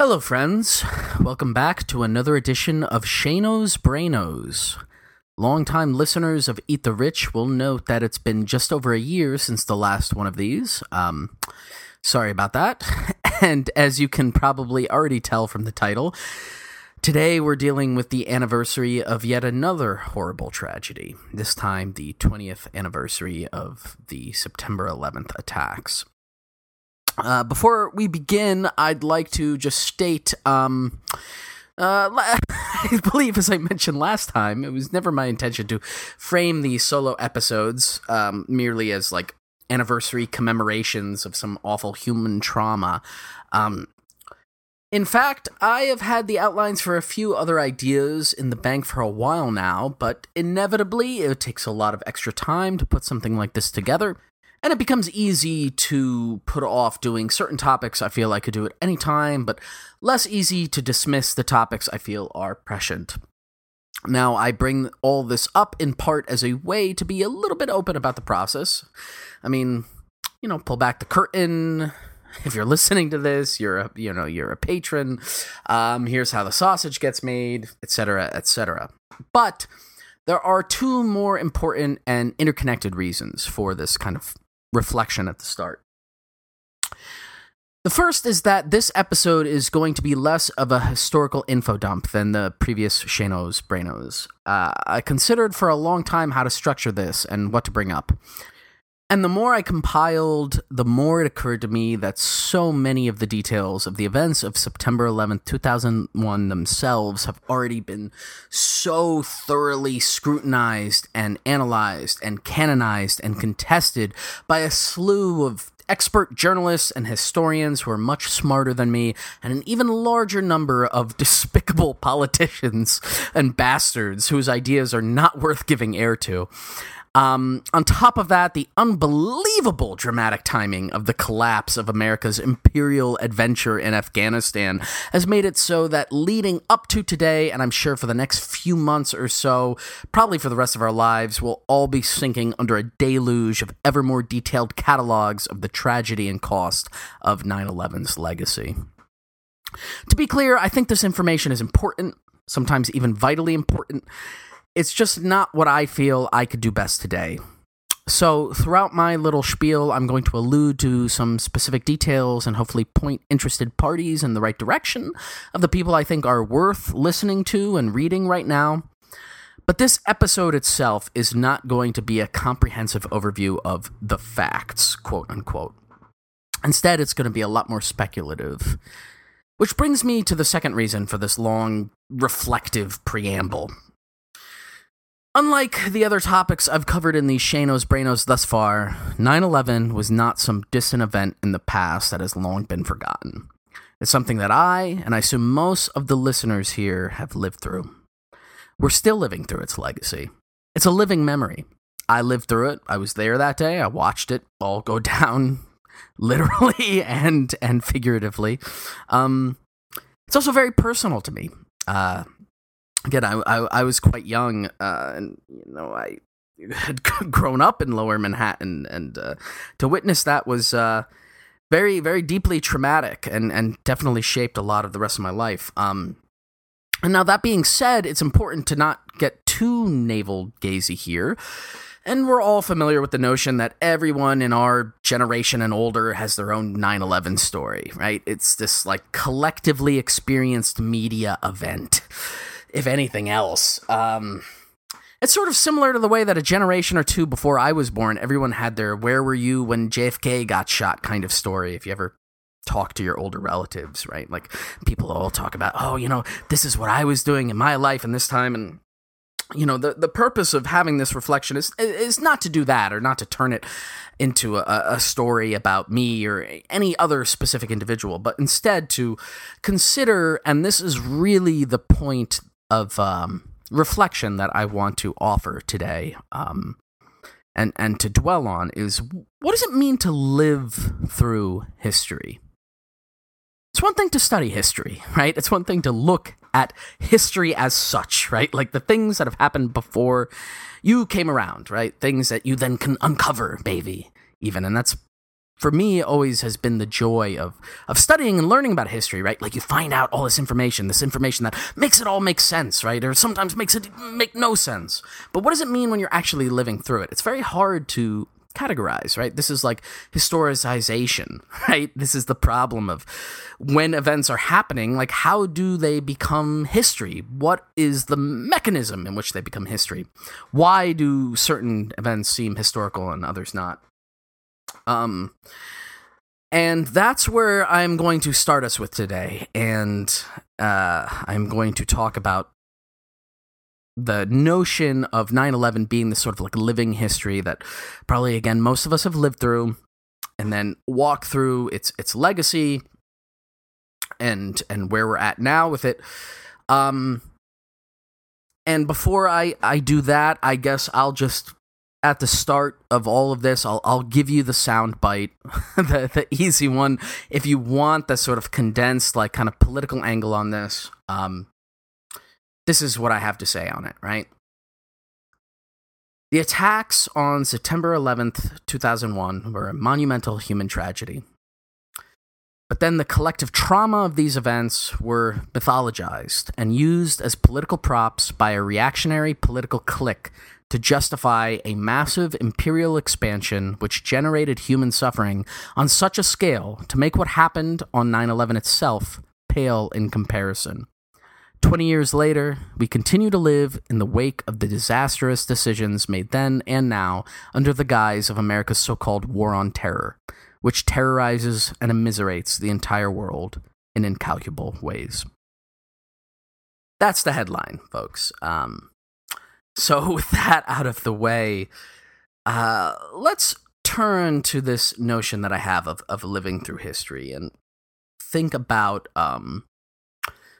Hello, friends. Welcome back to another edition of Shano's Brainos. Longtime listeners of Eat the Rich will note that it's been just over a year since the last one of these. Um, sorry about that. And as you can probably already tell from the title, today we're dealing with the anniversary of yet another horrible tragedy, this time the 20th anniversary of the September 11th attacks. Uh, before we begin, I'd like to just state. Um, uh, I believe, as I mentioned last time, it was never my intention to frame these solo episodes um, merely as like anniversary commemorations of some awful human trauma. Um, in fact, I have had the outlines for a few other ideas in the bank for a while now, but inevitably it takes a lot of extra time to put something like this together. And it becomes easy to put off doing certain topics I feel I could do at any time, but less easy to dismiss the topics I feel are prescient. Now, I bring all this up in part as a way to be a little bit open about the process. I mean, you know, pull back the curtain. If you're listening to this, you're a you know you're a patron. Um, here's how the sausage gets made, etc., etc. But there are two more important and interconnected reasons for this kind of reflection at the start. The first is that this episode is going to be less of a historical info dump than the previous Shano's Brainos. Uh, I considered for a long time how to structure this and what to bring up. And the more I compiled, the more it occurred to me that so many of the details of the events of September 11th, 2001 themselves have already been so thoroughly scrutinized and analyzed and canonized and contested by a slew of expert journalists and historians who are much smarter than me, and an even larger number of despicable politicians and bastards whose ideas are not worth giving air to. Um, on top of that, the unbelievable dramatic timing of the collapse of America's imperial adventure in Afghanistan has made it so that leading up to today, and I'm sure for the next few months or so, probably for the rest of our lives, we'll all be sinking under a deluge of ever more detailed catalogs of the tragedy and cost of 9 11's legacy. To be clear, I think this information is important, sometimes even vitally important it's just not what I feel I could do best today. So, throughout my little spiel, I'm going to allude to some specific details and hopefully point interested parties in the right direction of the people I think are worth listening to and reading right now. But this episode itself is not going to be a comprehensive overview of the facts, quote unquote. Instead, it's going to be a lot more speculative. Which brings me to the second reason for this long, reflective preamble. Unlike the other topics I've covered in these Shano's Brainos thus far, 9 11 was not some distant event in the past that has long been forgotten. It's something that I, and I assume most of the listeners here, have lived through. We're still living through its legacy. It's a living memory. I lived through it. I was there that day. I watched it all go down, literally and and figuratively. Um, it's also very personal to me. Uh, again, I, I, I was quite young, uh, and you know, I had grown up in Lower Manhattan, and uh, to witness that was uh, very, very deeply traumatic, and and definitely shaped a lot of the rest of my life. Um, and now that being said, it's important to not get too navel gazy here. And we're all familiar with the notion that everyone in our generation and older has their own 9 11 story, right? It's this like collectively experienced media event if anything else. Um, it's sort of similar to the way that a generation or two before I was born, everyone had their "Where were you when JFK got shot?" kind of story. If you ever talk to your older relatives, right? Like people all talk about, "Oh, you know, this is what I was doing in my life and this time," and you know, the the purpose of having this reflection is is not to do that or not to turn it into a, a story about me or any other specific individual, but instead to consider, and this is really the point of um, reflection that I want to offer today um, and, and to dwell on is what does it mean to live through history? It's one thing to study history, right? It's one thing to look at history as such, right? Like the things that have happened before you came around, right? Things that you then can uncover, maybe, even. And that's for me always has been the joy of of studying and learning about history right? Like you find out all this information this information that makes it all make sense right? Or sometimes makes it make no sense. But what does it mean when you're actually living through it? It's very hard to categorize right? This is like historicization right? This is the problem of when events are happening like how do they become history? What is the mechanism in which they become history? Why do certain events seem historical and others not um, and that's where I'm going to start us with today. And uh, I'm going to talk about the notion of 9 11 being this sort of like living history that probably, again, most of us have lived through, and then walk through its its legacy and and where we're at now with it. Um, and before I, I do that, I guess I'll just at the start of all of this, I'll I'll give you the sound bite, the the easy one. If you want the sort of condensed, like kind of political angle on this, um, this is what I have to say on it. Right. The attacks on September 11th, 2001 were a monumental human tragedy. But then the collective trauma of these events were mythologized and used as political props by a reactionary political clique to justify a massive imperial expansion which generated human suffering on such a scale to make what happened on 9 11 itself pale in comparison. 20 years later, we continue to live in the wake of the disastrous decisions made then and now under the guise of America's so called war on terror, which terrorizes and immiserates the entire world in incalculable ways. That's the headline, folks. Um, so, with that out of the way, uh, let's turn to this notion that I have of, of living through history and think about um,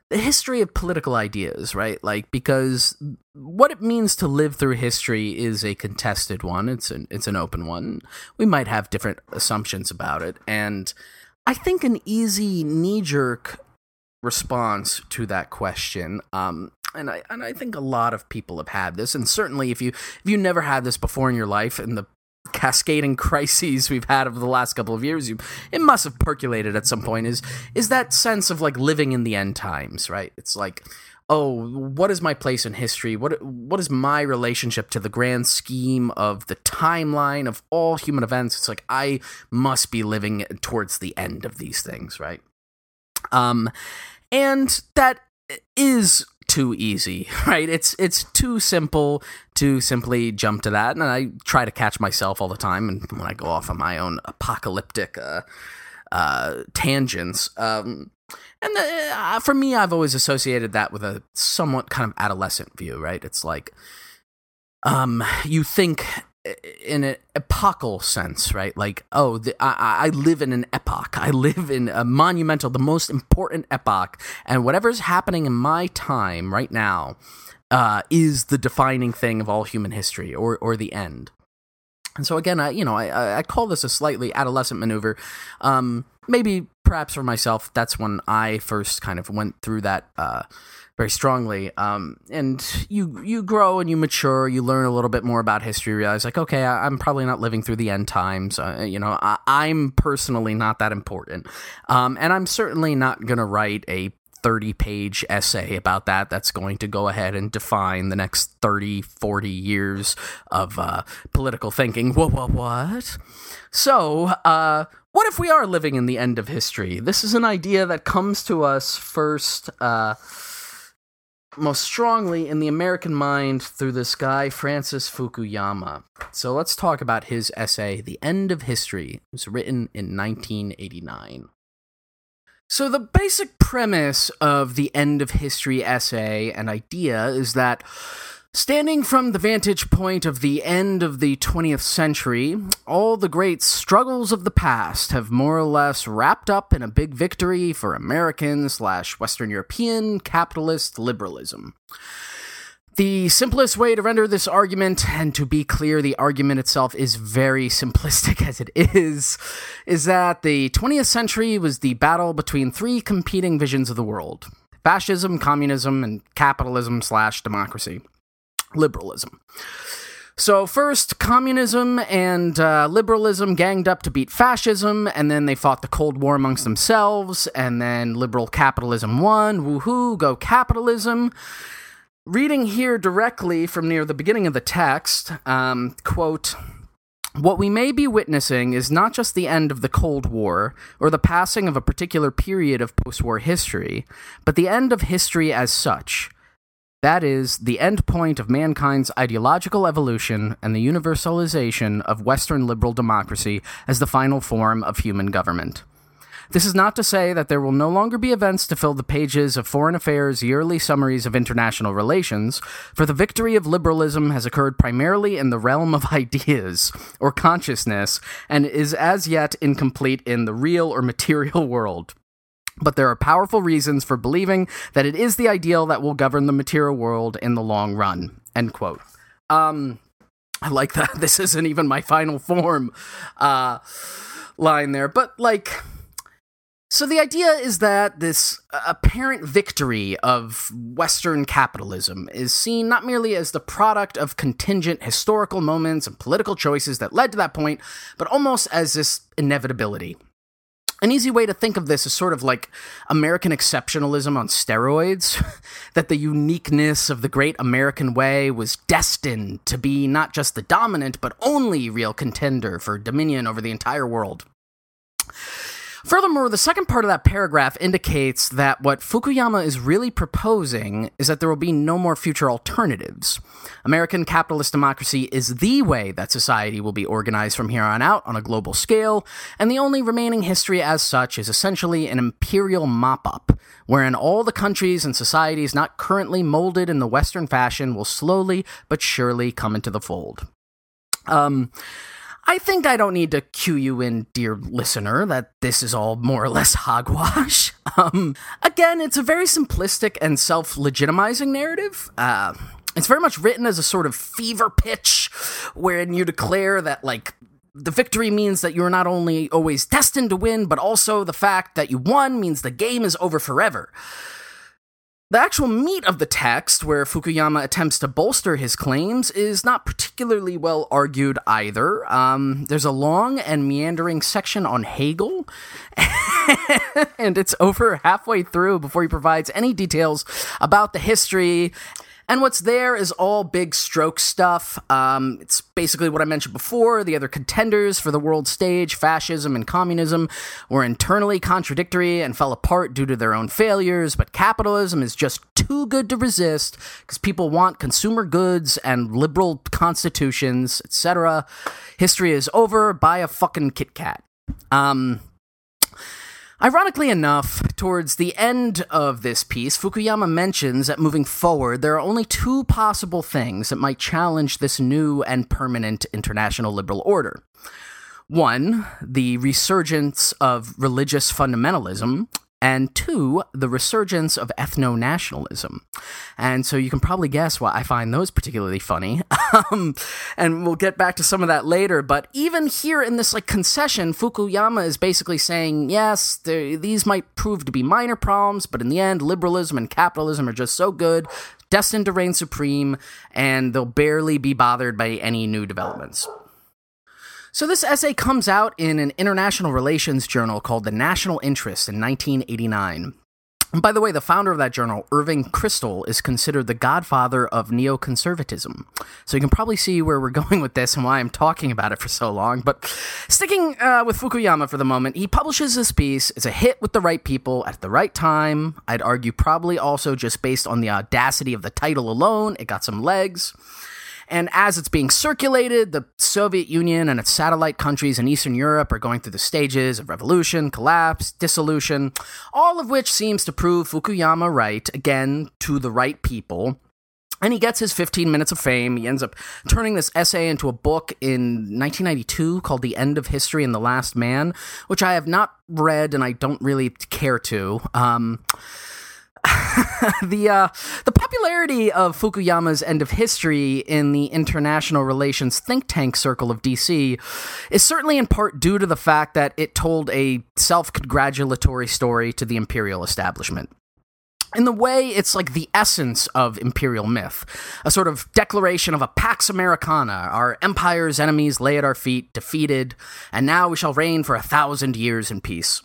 the history of political ideas, right? Like, because what it means to live through history is a contested one. It's an it's an open one. We might have different assumptions about it, and I think an easy knee jerk response to that question um, and I and I think a lot of people have had this, and certainly if you if you never had this before in your life, and the cascading crises we've had over the last couple of years, you it must have percolated at some point. Is is that sense of like living in the end times, right? It's like, oh, what is my place in history? What what is my relationship to the grand scheme of the timeline of all human events? It's like I must be living towards the end of these things, right? Um, and that is too easy, right? It's it's too simple to simply jump to that, and I try to catch myself all the time, and when I go off on my own apocalyptic uh, uh, tangents. Um, and the, uh, for me, I've always associated that with a somewhat kind of adolescent view, right? It's like um, you think in an epochal sense, right? Like, oh, the, I, I live in an epoch. I live in a monumental, the most important epoch, and whatever's happening in my time right now uh, is the defining thing of all human history, or or the end. And so again, I you know I I call this a slightly adolescent maneuver. Um, maybe perhaps for myself, that's when I first kind of went through that. Uh, very strongly. Um, and you you grow and you mature. You learn a little bit more about history. Realize like, okay, I, am probably not living through the end times. Uh, you know, I, am personally not that important, um, and I'm certainly not gonna write a 30 page essay about that that's going to go ahead and define the next 30 40 years of uh, political thinking what what what so uh, what if we are living in the end of history this is an idea that comes to us first uh, most strongly in the American mind through this guy, Francis Fukuyama. So let's talk about his essay, The End of History. It was written in 1989. So, the basic premise of the End of History essay and idea is that Standing from the vantage point of the end of the 20th century, all the great struggles of the past have more or less wrapped up in a big victory for American slash Western European capitalist liberalism. The simplest way to render this argument, and to be clear, the argument itself is very simplistic as it is, is that the 20th century was the battle between three competing visions of the world fascism, communism, and capitalism slash democracy liberalism. So, first, communism and uh, liberalism ganged up to beat fascism, and then they fought the Cold War amongst themselves, and then liberal capitalism won. Woohoo, go capitalism. Reading here directly from near the beginning of the text, um, quote, what we may be witnessing is not just the end of the Cold War or the passing of a particular period of post war history, but the end of history as such. That is, the end point of mankind's ideological evolution and the universalization of Western liberal democracy as the final form of human government. This is not to say that there will no longer be events to fill the pages of Foreign Affairs' yearly summaries of international relations, for the victory of liberalism has occurred primarily in the realm of ideas or consciousness and is as yet incomplete in the real or material world. But there are powerful reasons for believing that it is the ideal that will govern the material world in the long run. End quote. Um, I like that. This isn't even my final form uh, line there, but like so the idea is that this apparent victory of Western capitalism is seen not merely as the product of contingent historical moments and political choices that led to that point, but almost as this inevitability. An easy way to think of this is sort of like American exceptionalism on steroids, that the uniqueness of the great American way was destined to be not just the dominant, but only real contender for dominion over the entire world. Furthermore, the second part of that paragraph indicates that what Fukuyama is really proposing is that there will be no more future alternatives. American capitalist democracy is the way that society will be organized from here on out on a global scale, and the only remaining history as such is essentially an imperial mop up, wherein all the countries and societies not currently molded in the Western fashion will slowly but surely come into the fold. Um, I think I don't need to cue you in, dear listener, that this is all more or less hogwash. Um, again, it's a very simplistic and self legitimizing narrative. Uh, it's very much written as a sort of fever pitch wherein you declare that, like, the victory means that you're not only always destined to win, but also the fact that you won means the game is over forever. The actual meat of the text, where Fukuyama attempts to bolster his claims, is not particularly well argued either. Um, there's a long and meandering section on Hegel, and it's over halfway through before he provides any details about the history and what's there is all big stroke stuff. Um, it's basically what I mentioned before. The other contenders for the world stage, fascism and communism, were internally contradictory and fell apart due to their own failures, but capitalism is just too good to resist because people want consumer goods and liberal constitutions, etc. History is over. Buy a fucking Kit Kat. Um, Ironically enough, towards the end of this piece, Fukuyama mentions that moving forward, there are only two possible things that might challenge this new and permanent international liberal order. One, the resurgence of religious fundamentalism, and two, the resurgence of ethno nationalism. And so you can probably guess why I find those particularly funny. um, and we'll get back to some of that later. But even here in this like concession, Fukuyama is basically saying, yes, these might prove to be minor problems, but in the end, liberalism and capitalism are just so good, destined to reign supreme, and they'll barely be bothered by any new developments. So, this essay comes out in an international relations journal called The National Interest in 1989. And by the way, the founder of that journal, Irving Kristol, is considered the godfather of neoconservatism. So you can probably see where we're going with this and why I'm talking about it for so long. But sticking uh, with Fukuyama for the moment, he publishes this piece. It's a hit with the right people at the right time. I'd argue probably also just based on the audacity of the title alone, it got some legs. And as it's being circulated, the Soviet Union and its satellite countries in Eastern Europe are going through the stages of revolution, collapse, dissolution, all of which seems to prove Fukuyama right, again, to the right people. And he gets his 15 minutes of fame. He ends up turning this essay into a book in 1992 called The End of History and the Last Man, which I have not read and I don't really care to. Um, the uh, the popularity of Fukuyama's End of History in the international relations think tank circle of DC is certainly in part due to the fact that it told a self-congratulatory story to the imperial establishment. In the way, it's like the essence of imperial myth, a sort of declaration of a Pax Americana. Our empire's enemies lay at our feet, defeated, and now we shall reign for a thousand years in peace.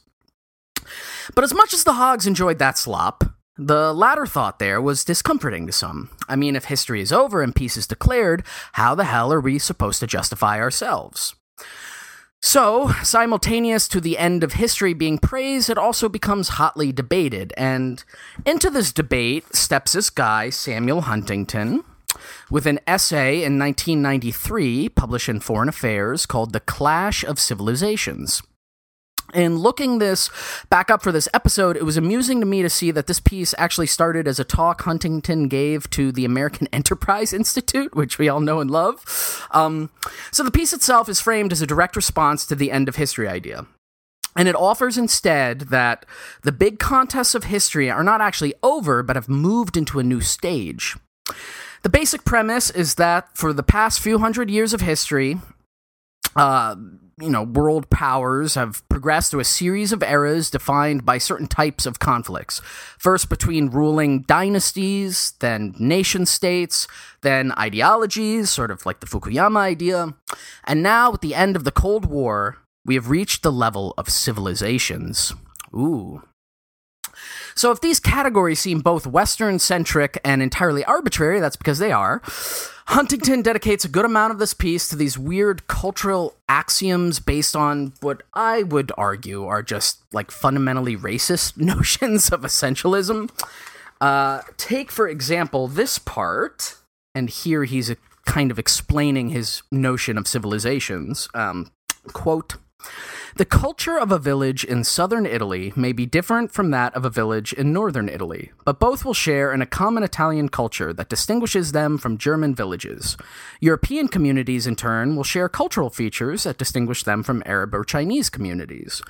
But as much as the hogs enjoyed that slop, the latter thought there was discomforting to some. I mean, if history is over and peace is declared, how the hell are we supposed to justify ourselves? So, simultaneous to the end of history being praised, it also becomes hotly debated. And into this debate steps this guy, Samuel Huntington, with an essay in 1993 published in Foreign Affairs called The Clash of Civilizations. In looking this back up for this episode, it was amusing to me to see that this piece actually started as a talk Huntington gave to the American Enterprise Institute, which we all know and love. Um, so the piece itself is framed as a direct response to the end of history idea. And it offers instead that the big contests of history are not actually over, but have moved into a new stage. The basic premise is that for the past few hundred years of history, uh, you know, world powers have progressed through a series of eras defined by certain types of conflicts. First, between ruling dynasties, then nation states, then ideologies, sort of like the Fukuyama idea. And now, at the end of the Cold War, we have reached the level of civilizations. Ooh. So, if these categories seem both Western centric and entirely arbitrary, that's because they are. Huntington dedicates a good amount of this piece to these weird cultural axioms based on what I would argue are just like fundamentally racist notions of essentialism. Uh, take, for example, this part, and here he's a, kind of explaining his notion of civilizations. Um, quote, the culture of a village in southern Italy may be different from that of a village in northern Italy, but both will share in a common Italian culture that distinguishes them from German villages. European communities, in turn, will share cultural features that distinguish them from Arab or Chinese communities.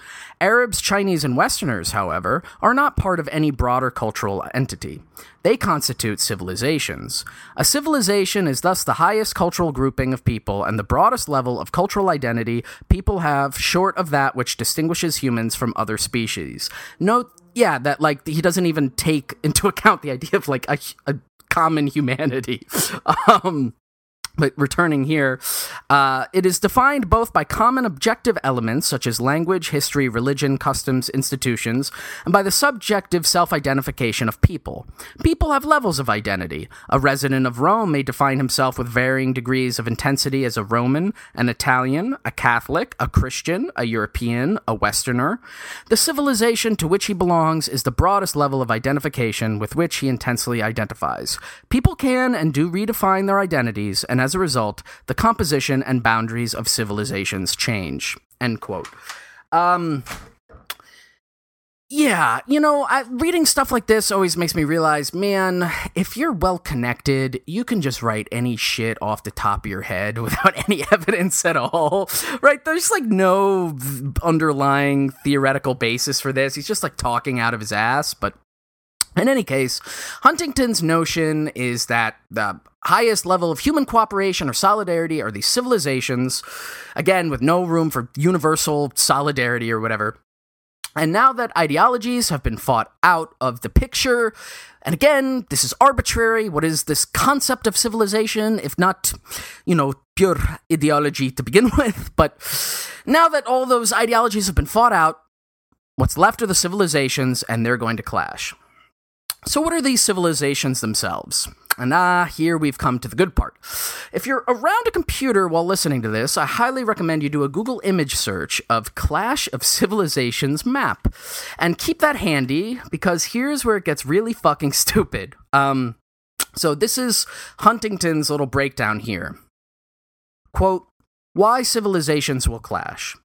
Arabs, Chinese, and Westerners, however, are not part of any broader cultural entity. They constitute civilizations. A civilization is thus the highest cultural grouping of people and the broadest level of cultural identity people have, short of that which distinguishes humans from other species. Note, yeah, that like he doesn't even take into account the idea of like a, a common humanity. um, but returning here, uh, it is defined both by common objective elements such as language, history, religion, customs, institutions, and by the subjective self identification of people. People have levels of identity. A resident of Rome may define himself with varying degrees of intensity as a Roman, an Italian, a Catholic, a Christian, a European, a Westerner. The civilization to which he belongs is the broadest level of identification with which he intensely identifies. People can and do redefine their identities, and as a result, the composition and boundaries of civilizations change. End quote. Um, yeah, you know, I, reading stuff like this always makes me realize, man, if you're well connected, you can just write any shit off the top of your head without any evidence at all, right? There's like no underlying theoretical basis for this. He's just like talking out of his ass, but in any case, Huntington's notion is that the highest level of human cooperation or solidarity are these civilizations, again, with no room for universal solidarity or whatever. And now that ideologies have been fought out of the picture, and again, this is arbitrary. What is this concept of civilization, if not, you know, pure ideology to begin with? But now that all those ideologies have been fought out, what's left are the civilizations, and they're going to clash. So, what are these civilizations themselves? And ah, here we've come to the good part. If you're around a computer while listening to this, I highly recommend you do a Google image search of Clash of Civilizations map. And keep that handy because here's where it gets really fucking stupid. Um, so, this is Huntington's little breakdown here. Quote, why civilizations will clash.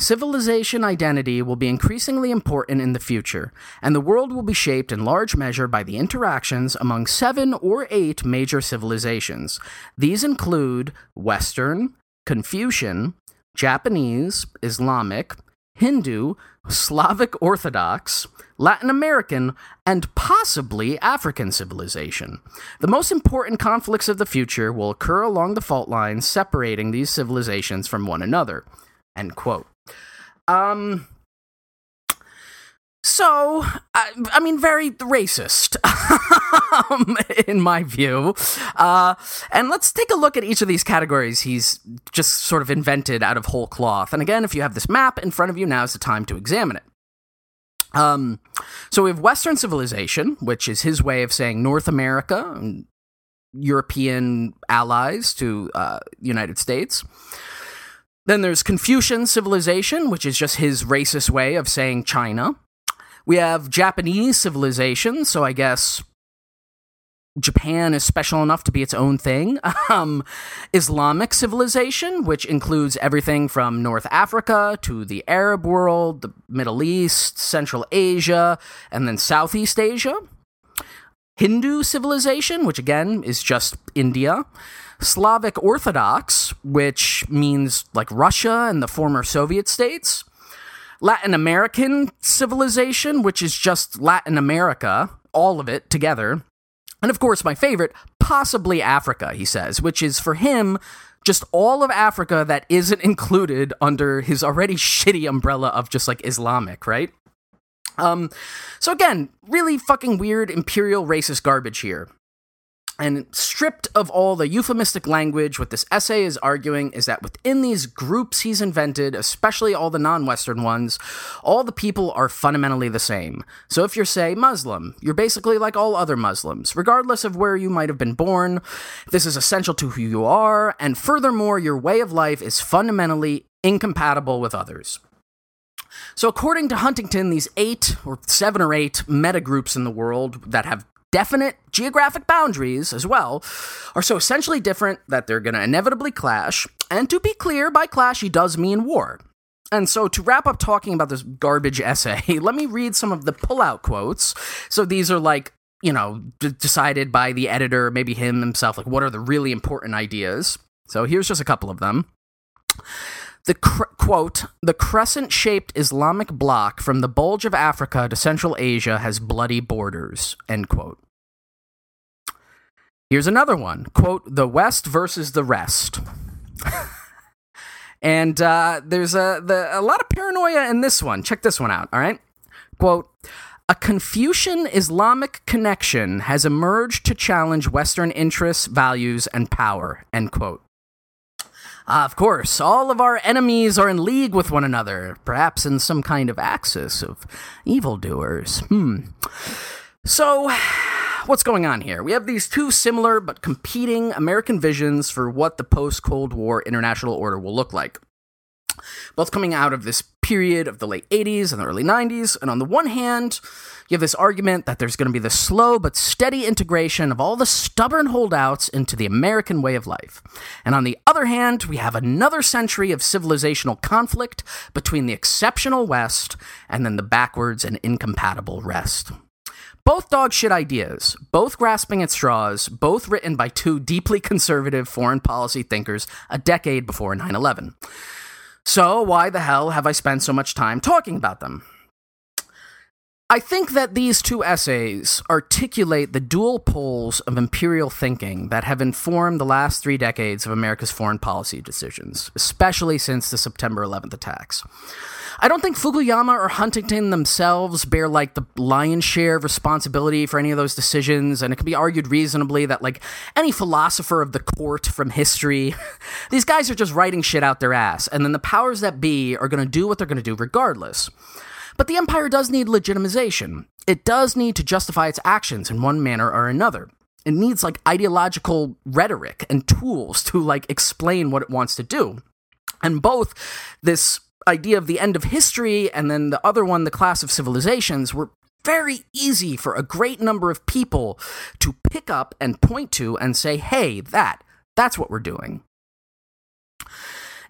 Civilization identity will be increasingly important in the future, and the world will be shaped in large measure by the interactions among seven or eight major civilizations. These include Western, Confucian, Japanese, Islamic, Hindu, Slavic Orthodox, Latin American, and possibly African civilization. The most important conflicts of the future will occur along the fault lines separating these civilizations from one another. End quote. Um, So, I, I mean, very racist, um, in my view. Uh, and let's take a look at each of these categories he's just sort of invented out of whole cloth. And again, if you have this map in front of you, now's the time to examine it. Um, so we have Western civilization, which is his way of saying North America, and European allies to uh, United States. Then there's Confucian civilization, which is just his racist way of saying China. We have Japanese civilization, so I guess Japan is special enough to be its own thing. Um, Islamic civilization, which includes everything from North Africa to the Arab world, the Middle East, Central Asia, and then Southeast Asia. Hindu civilization, which again is just India. Slavic Orthodox, which means like Russia and the former Soviet states. Latin American civilization, which is just Latin America, all of it together. And of course, my favorite, possibly Africa, he says, which is for him just all of Africa that isn't included under his already shitty umbrella of just like Islamic, right? Um, so again, really fucking weird imperial racist garbage here. And stripped of all the euphemistic language, what this essay is arguing is that within these groups he's invented, especially all the non Western ones, all the people are fundamentally the same. So if you're, say, Muslim, you're basically like all other Muslims, regardless of where you might have been born. This is essential to who you are, and furthermore, your way of life is fundamentally incompatible with others. So, according to Huntington, these eight or seven or eight meta groups in the world that have definite geographic boundaries as well are so essentially different that they're going to inevitably clash. And to be clear, by clash, he does mean war. And so, to wrap up talking about this garbage essay, let me read some of the pullout quotes. So, these are like, you know, d- decided by the editor, maybe him himself, like what are the really important ideas. So, here's just a couple of them. The cr- quote, the crescent shaped Islamic bloc from the bulge of Africa to Central Asia has bloody borders, end quote. Here's another one quote, the West versus the rest. and uh, there's a, the, a lot of paranoia in this one. Check this one out, all right? Quote, a Confucian Islamic connection has emerged to challenge Western interests, values, and power, end quote. Uh, of course, all of our enemies are in league with one another, perhaps in some kind of axis of evildoers. Hmm. So, what's going on here? We have these two similar but competing American visions for what the post Cold War international order will look like. Both coming out of this period of the late 80s and the early 90s, and on the one hand, you have this argument that there's going to be the slow but steady integration of all the stubborn holdouts into the American way of life. And on the other hand, we have another century of civilizational conflict between the exceptional West and then the backwards and incompatible rest. Both dogshit ideas, both grasping at straws, both written by two deeply conservative foreign policy thinkers a decade before 9 11. So, why the hell have I spent so much time talking about them? I think that these two essays articulate the dual poles of imperial thinking that have informed the last three decades of America's foreign policy decisions, especially since the September 11th attacks. I don't think Fukuyama or Huntington themselves bear like the lion's share of responsibility for any of those decisions, and it can be argued reasonably that like any philosopher of the court from history, these guys are just writing shit out their ass, and then the powers that be are going to do what they're going to do regardless. But the empire does need legitimization. It does need to justify its actions in one manner or another. It needs like ideological rhetoric and tools to like explain what it wants to do. And both this idea of the end of history and then the other one, the clash of civilizations, were very easy for a great number of people to pick up and point to and say, hey, that, that's what we're doing.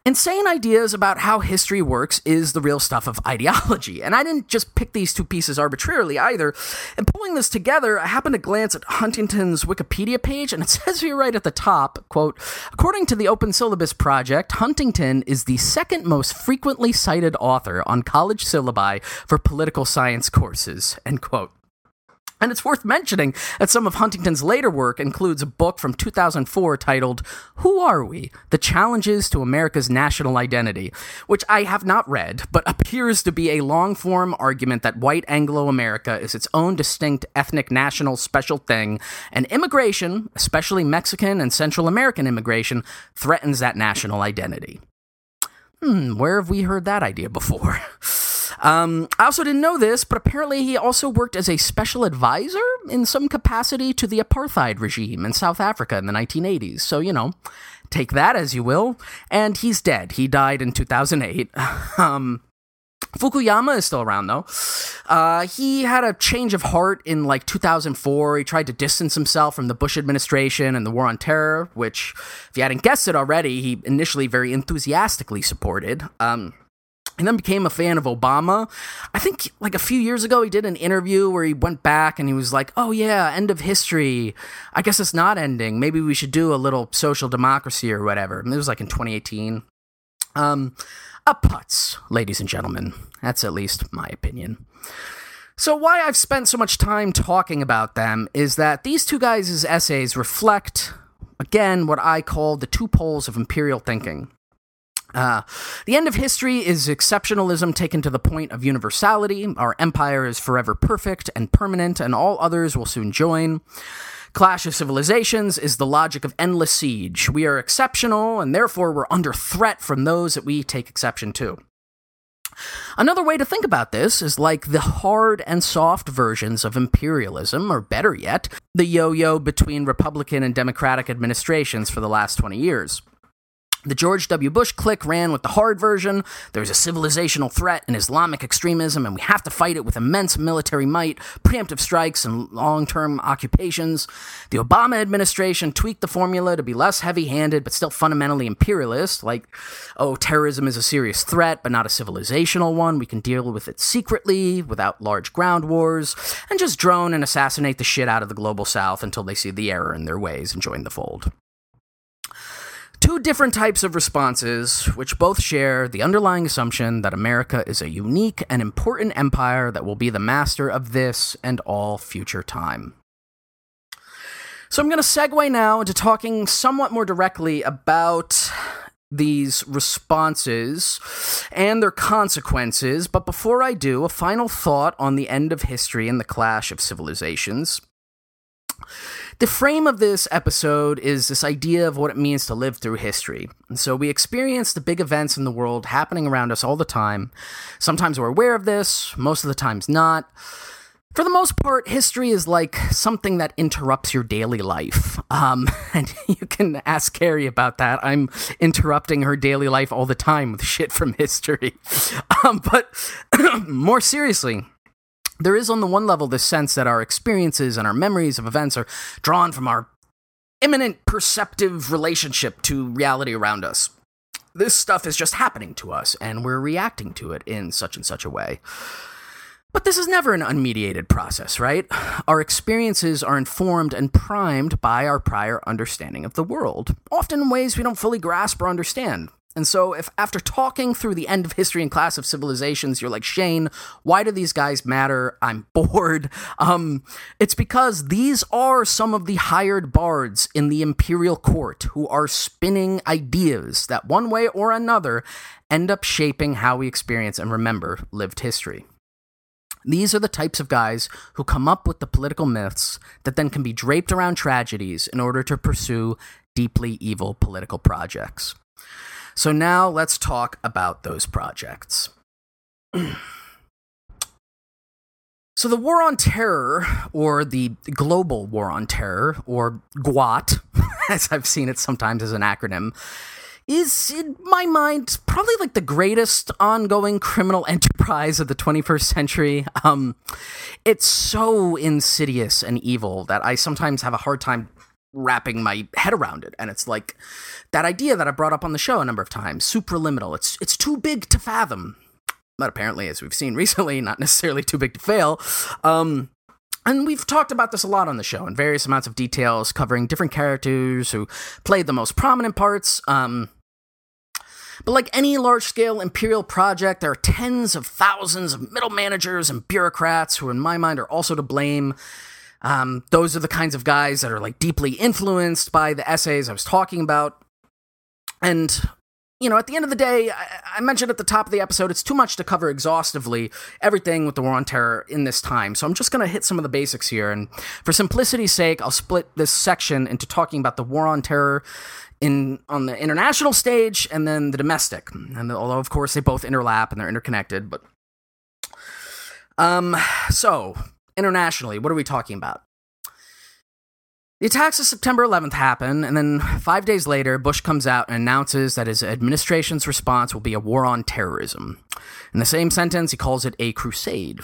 Insane ideas about how history works is the real stuff of ideology. And I didn't just pick these two pieces arbitrarily either. In pulling this together, I happened to glance at Huntington's Wikipedia page, and it says here right at the top, quote, according to the Open Syllabus Project, Huntington is the second most frequently cited author on college syllabi for political science courses, end quote. And it's worth mentioning that some of Huntington's later work includes a book from 2004 titled Who Are We? The Challenges to America's National Identity, which I have not read, but appears to be a long form argument that white Anglo America is its own distinct ethnic national special thing, and immigration, especially Mexican and Central American immigration, threatens that national identity. Hmm, where have we heard that idea before? Um, I also didn't know this, but apparently he also worked as a special advisor in some capacity to the apartheid regime in South Africa in the 1980s. So, you know, take that as you will. And he's dead. He died in 2008. um, Fukuyama is still around though. Uh, he had a change of heart in like 2004. He tried to distance himself from the Bush administration and the war on terror, which, if you hadn't guessed it already, he initially very enthusiastically supported. Um, and then became a fan of Obama. I think like a few years ago, he did an interview where he went back and he was like, "Oh yeah, end of history. I guess it's not ending. Maybe we should do a little social democracy or whatever." And it was like in 2018. Um, a putz, ladies and gentlemen. That's at least my opinion. So, why I've spent so much time talking about them is that these two guys' essays reflect, again, what I call the two poles of imperial thinking. Uh, the end of history is exceptionalism taken to the point of universality. Our empire is forever perfect and permanent, and all others will soon join. Clash of Civilizations is the logic of endless siege. We are exceptional, and therefore we're under threat from those that we take exception to. Another way to think about this is like the hard and soft versions of imperialism, or better yet, the yo yo between Republican and Democratic administrations for the last 20 years. The George W. Bush clique ran with the hard version. There's a civilizational threat and Islamic extremism, and we have to fight it with immense military might, preemptive strikes, and long term occupations. The Obama administration tweaked the formula to be less heavy handed, but still fundamentally imperialist, like, oh, terrorism is a serious threat, but not a civilizational one. We can deal with it secretly, without large ground wars, and just drone and assassinate the shit out of the global south until they see the error in their ways and join the fold two different types of responses, which both share the underlying assumption that America is a unique and important empire that will be the master of this and all future time. So I'm going to segue now into talking somewhat more directly about these responses and their consequences. But before I do, a final thought on the end of history and the clash of civilizations. The frame of this episode is this idea of what it means to live through history. And so we experience the big events in the world happening around us all the time. Sometimes we're aware of this, most of the times not. For the most part, history is like something that interrupts your daily life. Um, and you can ask Carrie about that. I'm interrupting her daily life all the time with shit from history. Um, but more seriously, there is on the one level this sense that our experiences and our memories of events are drawn from our immanent perceptive relationship to reality around us. This stuff is just happening to us, and we're reacting to it in such and such a way. But this is never an unmediated process, right? Our experiences are informed and primed by our prior understanding of the world, often in ways we don't fully grasp or understand. And so, if after talking through the end of history and clash of civilizations, you're like, Shane, why do these guys matter? I'm bored. Um, it's because these are some of the hired bards in the imperial court who are spinning ideas that, one way or another, end up shaping how we experience and remember lived history. These are the types of guys who come up with the political myths that then can be draped around tragedies in order to pursue deeply evil political projects. So now let's talk about those projects. so the War on Terror, or the Global War on Terror, or GWOT, as I've seen it sometimes as an acronym, is, in my mind, probably like the greatest ongoing criminal enterprise of the 21st century. Um, it's so insidious and evil that I sometimes have a hard time wrapping my head around it. And it's like that idea that I brought up on the show a number of times, supraliminal. It's it's too big to fathom. But apparently, as we've seen recently, not necessarily too big to fail. Um, and we've talked about this a lot on the show in various amounts of details, covering different characters who played the most prominent parts. Um, But like any large scale imperial project, there are tens of thousands of middle managers and bureaucrats who, in my mind, are also to blame. Um, those are the kinds of guys that are like deeply influenced by the essays I was talking about. And you know, at the end of the day, I, I, mentioned at the top of the episode, it's too much to cover exhaustively everything with the War on Terror in this time. So I'm just going to hit some of the basics here. And for simplicity's sake, I'll split this section into talking about the War on Terror in on the international stage and then the domestic. And although, of course, they both interlap and they're interconnected, but um, so internationally, what are we talking about? The attacks of September 11th happen, and then five days later, Bush comes out and announces that his administration's response will be a war on terrorism. In the same sentence, he calls it a crusade.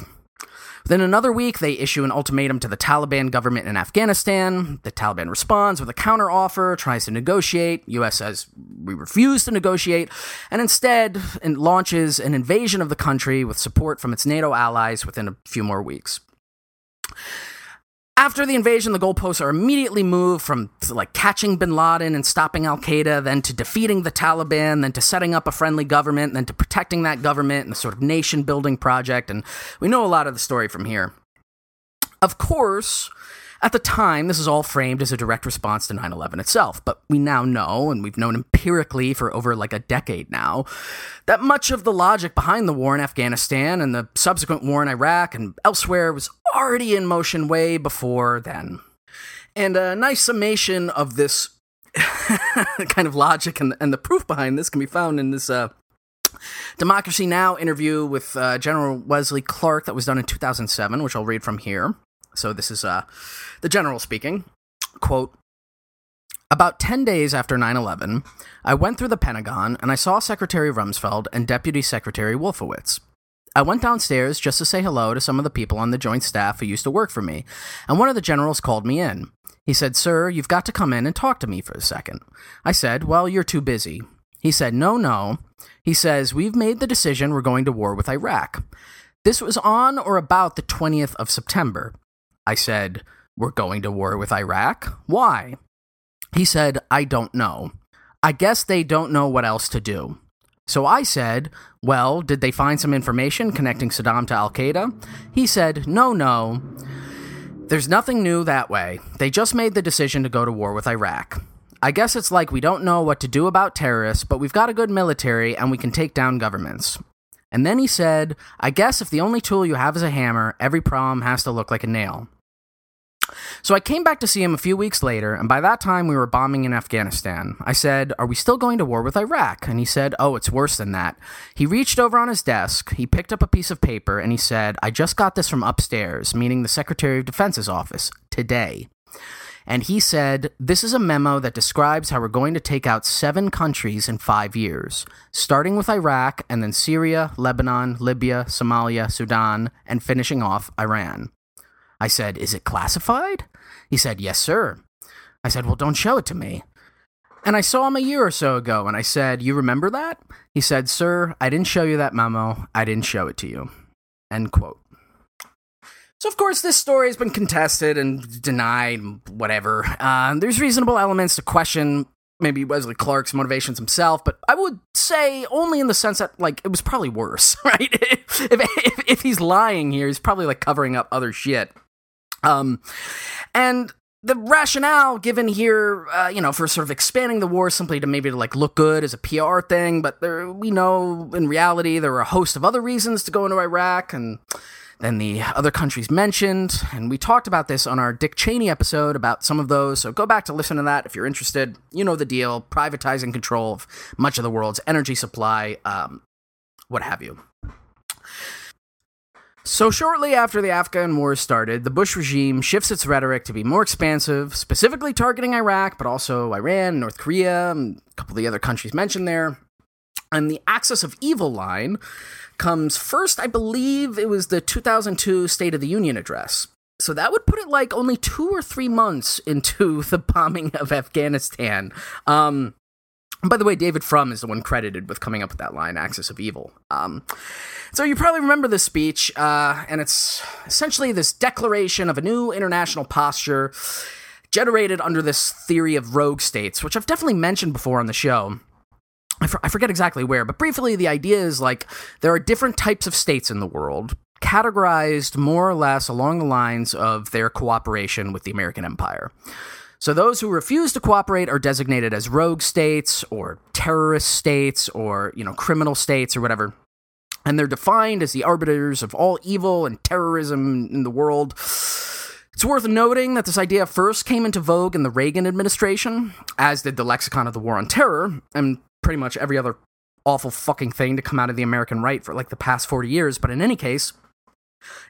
Within another week, they issue an ultimatum to the Taliban government in Afghanistan. The Taliban responds with a counteroffer, tries to negotiate. U.S. says we refuse to negotiate, and instead launches an invasion of the country with support from its NATO allies within a few more weeks. After the invasion, the goalposts are immediately moved from like catching bin Laden and stopping Al Qaeda, then to defeating the Taliban, then to setting up a friendly government, then to protecting that government and the sort of nation building project. And we know a lot of the story from here. Of course, at the time, this is all framed as a direct response to 9 11 itself, but we now know, and we've known empirically for over like a decade now, that much of the logic behind the war in Afghanistan and the subsequent war in Iraq and elsewhere was already in motion way before then. And a nice summation of this kind of logic and, and the proof behind this can be found in this uh, Democracy Now! interview with uh, General Wesley Clark that was done in 2007, which I'll read from here. So this is uh, the general speaking. Quote About 10 days after 9 11, I went through the Pentagon and I saw Secretary Rumsfeld and Deputy Secretary Wolfowitz. I went downstairs just to say hello to some of the people on the joint staff who used to work for me, and one of the generals called me in. He said, Sir, you've got to come in and talk to me for a second. I said, Well, you're too busy. He said, No, no. He says, We've made the decision we're going to war with Iraq. This was on or about the 20th of September. I said, We're going to war with Iraq? Why? He said, I don't know. I guess they don't know what else to do. So I said, Well, did they find some information connecting Saddam to Al Qaeda? He said, No, no. There's nothing new that way. They just made the decision to go to war with Iraq. I guess it's like we don't know what to do about terrorists, but we've got a good military and we can take down governments. And then he said, I guess if the only tool you have is a hammer, every problem has to look like a nail. So I came back to see him a few weeks later, and by that time we were bombing in Afghanistan. I said, Are we still going to war with Iraq? And he said, Oh, it's worse than that. He reached over on his desk, he picked up a piece of paper, and he said, I just got this from upstairs, meaning the Secretary of Defense's office, today. And he said, This is a memo that describes how we're going to take out seven countries in five years, starting with Iraq, and then Syria, Lebanon, Libya, Somalia, Sudan, and finishing off Iran. I said, Is it classified? He said, Yes, sir. I said, Well, don't show it to me. And I saw him a year or so ago, and I said, You remember that? He said, Sir, I didn't show you that memo. I didn't show it to you. End quote. So, of course, this story has been contested and denied, whatever. Uh, there's reasonable elements to question maybe Wesley Clark's motivations himself, but I would say only in the sense that, like, it was probably worse, right? if, if, if he's lying here, he's probably, like, covering up other shit. Um, and the rationale given here, uh, you know, for sort of expanding the war simply to maybe to like look good as a PR thing, but there, we know in reality there were a host of other reasons to go into Iraq and then the other countries mentioned. And we talked about this on our Dick Cheney episode about some of those. So go back to listen to that if you're interested. You know the deal privatizing control of much of the world's energy supply, um, what have you. So, shortly after the Afghan war started, the Bush regime shifts its rhetoric to be more expansive, specifically targeting Iraq, but also Iran, North Korea, a couple of the other countries mentioned there. And the Axis of Evil line comes first, I believe it was the 2002 State of the Union address. So that would put it like only two or three months into the bombing of Afghanistan. Um, by the way, David Frum is the one credited with coming up with that line, Axis of Evil. Um, so you probably remember this speech, uh, and it's essentially this declaration of a new international posture generated under this theory of rogue states, which I've definitely mentioned before on the show. I, I forget exactly where, but briefly, the idea is like there are different types of states in the world categorized more or less along the lines of their cooperation with the American Empire. So those who refuse to cooperate are designated as rogue states or terrorist states or, you know, criminal states or whatever. And they're defined as the arbiters of all evil and terrorism in the world. It's worth noting that this idea first came into vogue in the Reagan administration, as did the lexicon of the war on terror, and pretty much every other awful fucking thing to come out of the American right for like the past 40 years. But in any case,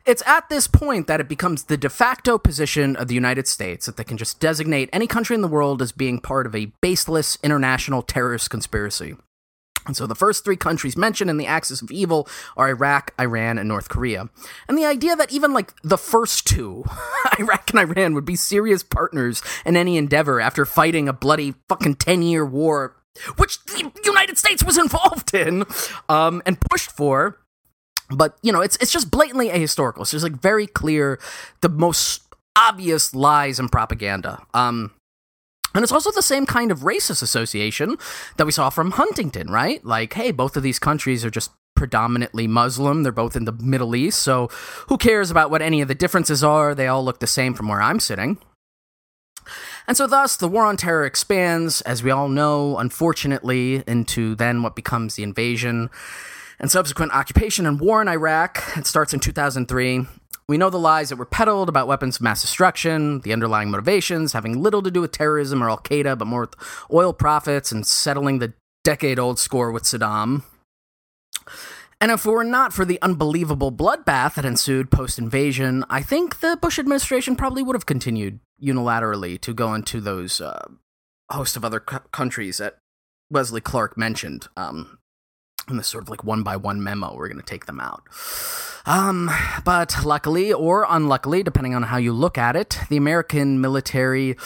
it's at this point that it becomes the de facto position of the United States that they can just designate any country in the world as being part of a baseless international terrorist conspiracy. And so the first three countries mentioned in the axis of evil are Iraq, Iran, and North Korea. And the idea that even like the first two, Iraq and Iran, would be serious partners in any endeavor after fighting a bloody fucking 10 year war, which the United States was involved in um, and pushed for, but you know, it's it's just blatantly ahistorical. So it's like very clear the most obvious lies and propaganda. Um, and it's also the same kind of racist association that we saw from Huntington, right? Like, hey, both of these countries are just predominantly Muslim. They're both in the Middle East. So who cares about what any of the differences are? They all look the same from where I'm sitting. And so, thus, the war on terror expands, as we all know, unfortunately, into then what becomes the invasion and subsequent occupation and war in Iraq. It starts in 2003. We know the lies that were peddled about weapons of mass destruction, the underlying motivations having little to do with terrorism or Al Qaeda, but more with oil profits and settling the decade old score with Saddam. And if it were not for the unbelievable bloodbath that ensued post invasion, I think the Bush administration probably would have continued unilaterally to go into those uh, host of other countries that Wesley Clark mentioned. Um, in this sort of like one by one memo, we're going to take them out. Um, but luckily or unluckily, depending on how you look at it, the American military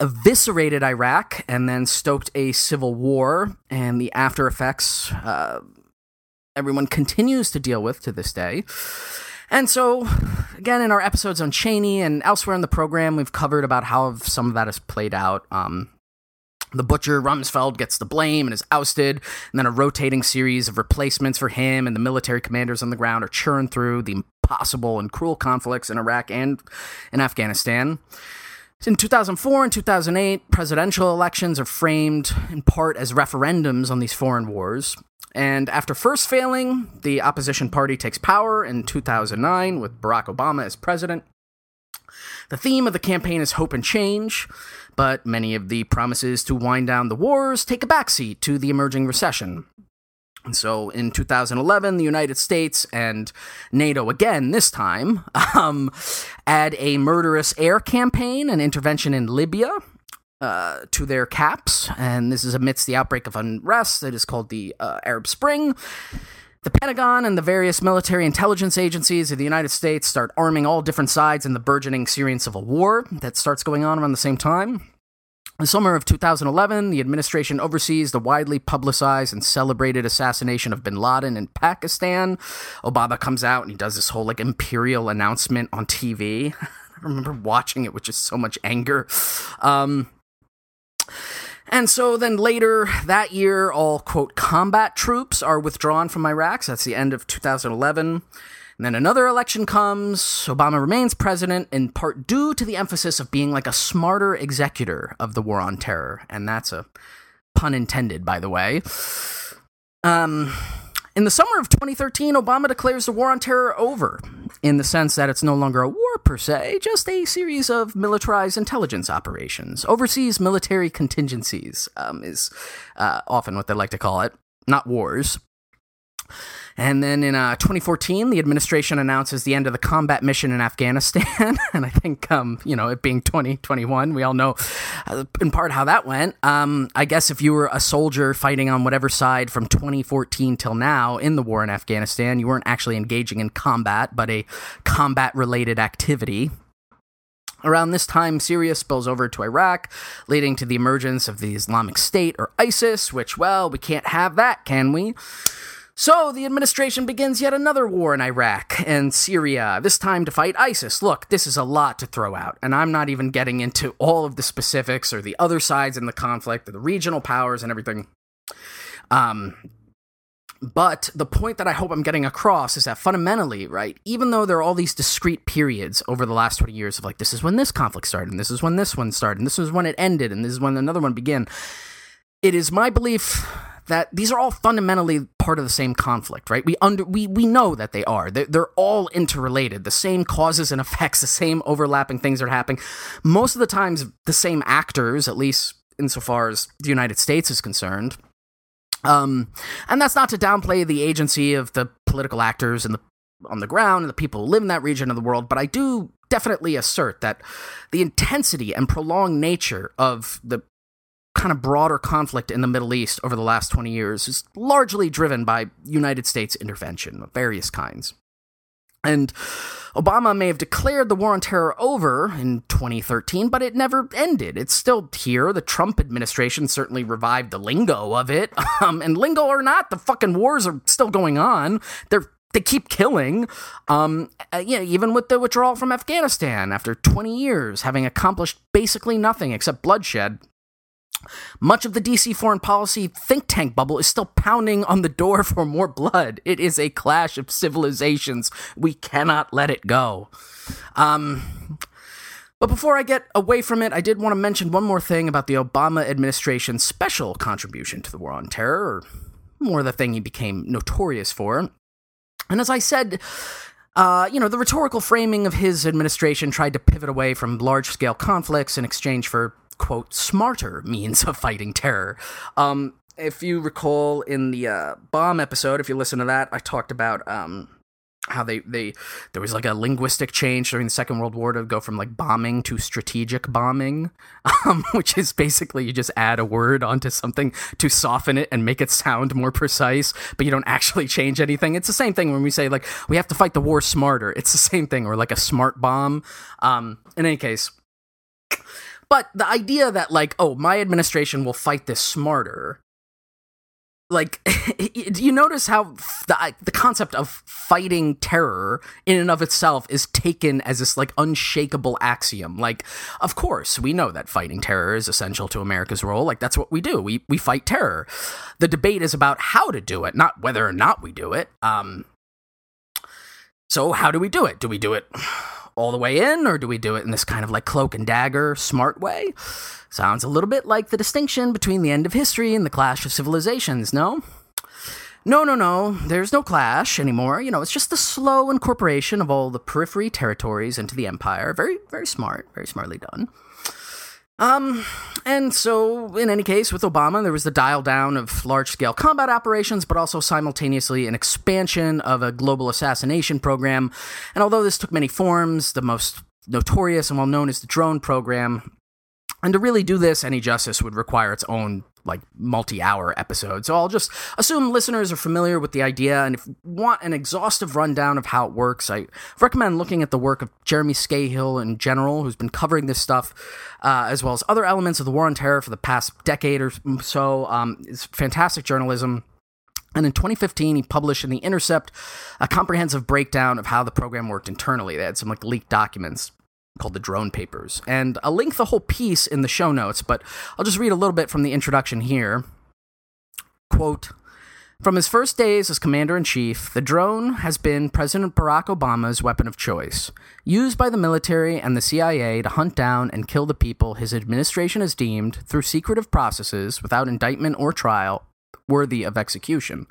eviscerated Iraq and then stoked a civil war, and the after effects uh, everyone continues to deal with to this day. And so, again, in our episodes on Cheney and elsewhere in the program, we've covered about how some of that has played out. Um, the butcher Rumsfeld gets the blame and is ousted, and then a rotating series of replacements for him and the military commanders on the ground are churned through the impossible and cruel conflicts in Iraq and in Afghanistan. In 2004 and 2008, presidential elections are framed in part as referendums on these foreign wars. And after first failing, the opposition party takes power in 2009 with Barack Obama as president. The theme of the campaign is hope and change, but many of the promises to wind down the wars take a backseat to the emerging recession. And so in 2011, the United States and NATO again, this time, um, add a murderous air campaign and intervention in Libya uh, to their caps. And this is amidst the outbreak of unrest that is called the uh, Arab Spring. The Pentagon and the various military intelligence agencies of the United States start arming all different sides in the burgeoning Syrian civil war that starts going on around the same time. The summer of 2011, the administration oversees the widely publicized and celebrated assassination of bin Laden in Pakistan. Obama comes out and he does this whole like imperial announcement on TV. I remember watching it with just so much anger. Um, and so then later that year, all quote combat troops are withdrawn from Iraq. So that's the end of 2011. And then another election comes. Obama remains president in part due to the emphasis of being like a smarter executor of the war on terror. And that's a pun intended, by the way. Um, in the summer of 2013, Obama declares the war on terror over, in the sense that it's no longer a war per se, just a series of militarized intelligence operations. Overseas military contingencies um, is uh, often what they like to call it, not wars. And then in uh, 2014, the administration announces the end of the combat mission in Afghanistan. and I think, um, you know, it being 2021, we all know uh, in part how that went. Um, I guess if you were a soldier fighting on whatever side from 2014 till now in the war in Afghanistan, you weren't actually engaging in combat, but a combat related activity. Around this time, Syria spills over to Iraq, leading to the emergence of the Islamic State or ISIS, which, well, we can't have that, can we? So the administration begins yet another war in Iraq and Syria, this time to fight ISIS. Look, this is a lot to throw out, and I'm not even getting into all of the specifics or the other sides in the conflict or the regional powers and everything. Um, but the point that I hope I'm getting across is that fundamentally, right, even though there are all these discrete periods over the last 20 years of like, this is when this conflict started, and this is when this one started, and this is when it ended, and this is when another one began, it is my belief that these are all fundamentally part of the same conflict, right? We under we we know that they are. They're, they're all interrelated. The same causes and effects, the same overlapping things are happening. Most of the times, the same actors, at least insofar as the United States is concerned. Um, and that's not to downplay the agency of the political actors and the on the ground and the people who live in that region of the world, but I do definitely assert that the intensity and prolonged nature of the kind of broader conflict in the Middle East over the last 20 years is largely driven by United States intervention of various kinds. And Obama may have declared the war on terror over in 2013, but it never ended. It's still here. The Trump administration certainly revived the lingo of it. Um, and lingo or not, the fucking wars are still going on. They're they keep killing. Um, uh, you know, even with the withdrawal from Afghanistan after 20 years, having accomplished basically nothing except bloodshed, much of the DC foreign policy think tank bubble is still pounding on the door for more blood. It is a clash of civilizations. We cannot let it go. Um, but before I get away from it, I did want to mention one more thing about the Obama administration's special contribution to the war on terror, or more the thing he became notorious for. And as I said, uh, you know, the rhetorical framing of his administration tried to pivot away from large scale conflicts in exchange for quote smarter means of fighting terror. Um, if you recall in the uh, bomb episode, if you listen to that, I talked about um, how they, they there was like a linguistic change during the Second World War to go from like bombing to strategic bombing, um, which is basically you just add a word onto something to soften it and make it sound more precise, but you don't actually change anything. It's the same thing when we say like we have to fight the war smarter. It's the same thing, or like a smart bomb. Um, in any case, but the idea that like, oh, my administration will fight this smarter, like, do you notice how the the concept of fighting terror in and of itself is taken as this like unshakable axiom? Like, of course, we know that fighting terror is essential to America's role. Like, that's what we do. We we fight terror. The debate is about how to do it, not whether or not we do it. Um. So, how do we do it? Do we do it? All the way in, or do we do it in this kind of like cloak and dagger smart way? Sounds a little bit like the distinction between the end of history and the clash of civilizations, no? No, no, no, there's no clash anymore. You know, it's just the slow incorporation of all the periphery territories into the empire. Very, very smart, very smartly done. Um, and so, in any case, with Obama, there was the dial down of large scale combat operations, but also simultaneously an expansion of a global assassination program. And although this took many forms, the most notorious and well known is the drone program. And to really do this any justice would require its own like multi-hour episode. So I'll just assume listeners are familiar with the idea, and if you want an exhaustive rundown of how it works, I recommend looking at the work of Jeremy Scahill in general, who's been covering this stuff, uh, as well as other elements of the war on terror for the past decade or so. Um, it's fantastic journalism. And in 2015, he published in The Intercept a comprehensive breakdown of how the program worked internally. They had some like leaked documents called the Drone Papers. And I'll link the whole piece in the show notes, but I'll just read a little bit from the introduction here. Quote, from his first days as commander in chief, the drone has been President Barack Obama's weapon of choice, used by the military and the CIA to hunt down and kill the people his administration has deemed, through secretive processes without indictment or trial, worthy of execution.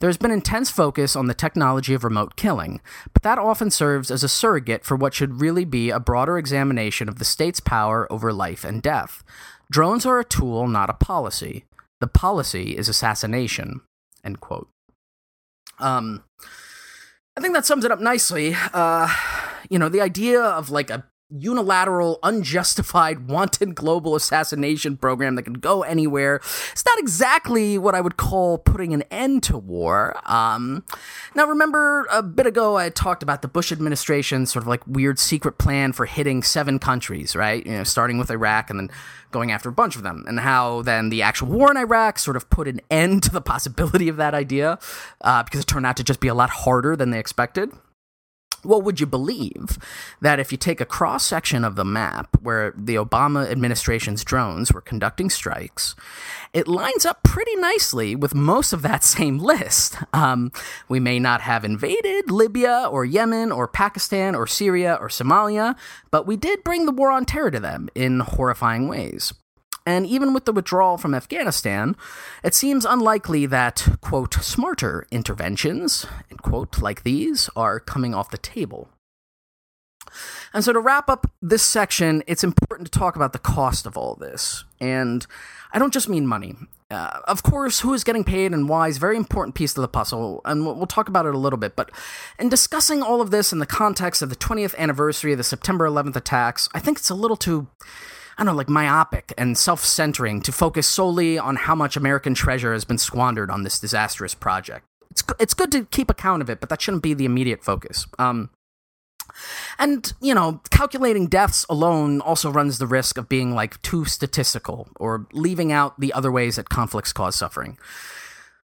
There has been intense focus on the technology of remote killing, but that often serves as a surrogate for what should really be a broader examination of the state's power over life and death. Drones are a tool, not a policy. The policy is assassination. End quote. Um, I think that sums it up nicely. Uh, you know, the idea of like a unilateral, unjustified, wanted global assassination program that can go anywhere. It's not exactly what I would call putting an end to war. Um, now, remember a bit ago I talked about the Bush administration sort of like weird secret plan for hitting seven countries, right? You know, starting with Iraq and then going after a bunch of them, and how then the actual war in Iraq sort of put an end to the possibility of that idea uh, because it turned out to just be a lot harder than they expected. Well, would you believe that if you take a cross section of the map where the Obama administration's drones were conducting strikes, it lines up pretty nicely with most of that same list. Um, we may not have invaded Libya or Yemen or Pakistan or Syria or Somalia, but we did bring the war on terror to them in horrifying ways. And even with the withdrawal from Afghanistan, it seems unlikely that, quote, smarter interventions, quote, like these, are coming off the table. And so to wrap up this section, it's important to talk about the cost of all this. And I don't just mean money. Uh, of course, who is getting paid and why is a very important piece of the puzzle, and we'll, we'll talk about it a little bit. But in discussing all of this in the context of the 20th anniversary of the September 11th attacks, I think it's a little too I don't know, like myopic and self centering to focus solely on how much American treasure has been squandered on this disastrous project. It's, it's good to keep account of it, but that shouldn't be the immediate focus. Um, and, you know, calculating deaths alone also runs the risk of being like too statistical or leaving out the other ways that conflicts cause suffering.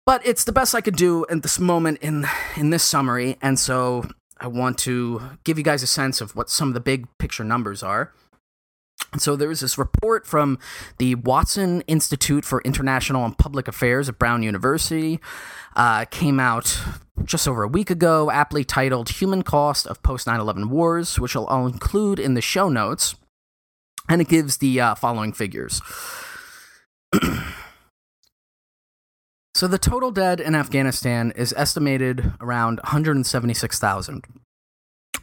But it's the best I could do at this moment in in this summary, and so I want to give you guys a sense of what some of the big picture numbers are. So there was this report from the Watson Institute for International and Public Affairs at Brown University. Uh, came out just over a week ago, aptly titled "Human Cost of Post 9/11 Wars," which I'll include in the show notes, and it gives the uh, following figures. so the total dead in Afghanistan is estimated around 176,000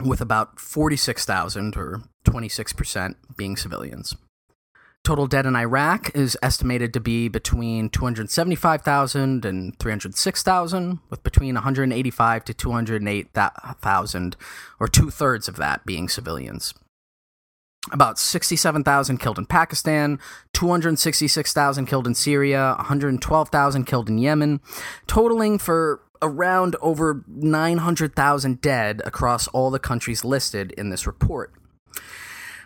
with about 46,000 or 26% being civilians. Total dead in Iraq is estimated to be between 275,000 and 306,000, with between 185 to 208,000, or two thirds of that being civilians. About 67,000 killed in Pakistan, 266,000 killed in Syria, 112,000 killed in Yemen, totaling for around over 900,000 dead across all the countries listed in this report.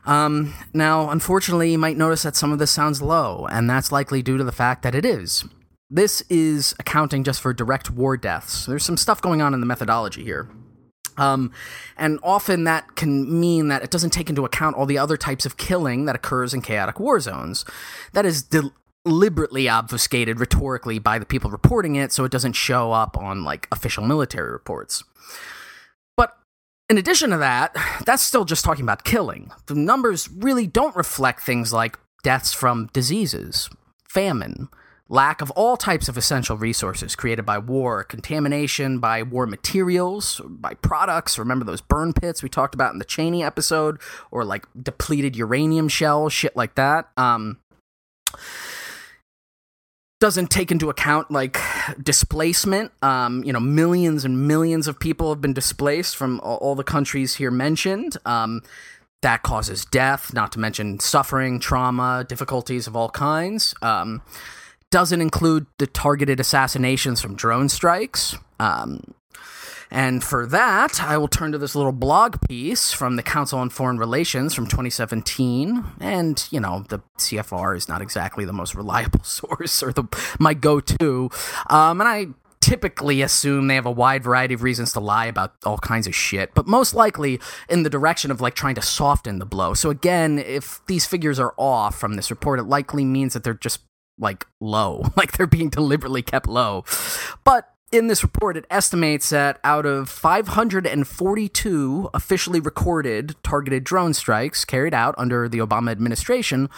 Um, now, unfortunately, you might notice that some of this sounds low, and that's likely due to the fact that it is. This is accounting just for direct war deaths. There's some stuff going on in the methodology here. Um, and often that can mean that it doesn't take into account all the other types of killing that occurs in chaotic war zones. That is de- deliberately obfuscated rhetorically by the people reporting it so it doesn't show up on like official military reports. In addition to that, that's still just talking about killing. The numbers really don't reflect things like deaths from diseases, famine, lack of all types of essential resources created by war, contamination by war materials, by products. Remember those burn pits we talked about in the Cheney episode, or like depleted uranium shells, shit like that. Um, doesn't take into account like displacement. Um, you know, millions and millions of people have been displaced from all, the countries here mentioned. Um, that causes death, not to mention suffering, trauma, difficulties of all kinds. Um, doesn't include the targeted assassinations from drone strikes. Um, and for that, I will turn to this little blog piece from the Council on Foreign Relations from 2017. And, you know, the CFR is not exactly the most reliable source or the my go-to. Um, and I typically assume they have a wide variety of reasons to lie about all kinds of shit, but most likely in the direction of like trying to soften the blow. So again, if these figures are off from this report, it likely means that they're just like low, like they're being deliberately kept low. But in this report, it estimates that out of 542 officially recorded targeted drone strikes carried out under the Obama administration,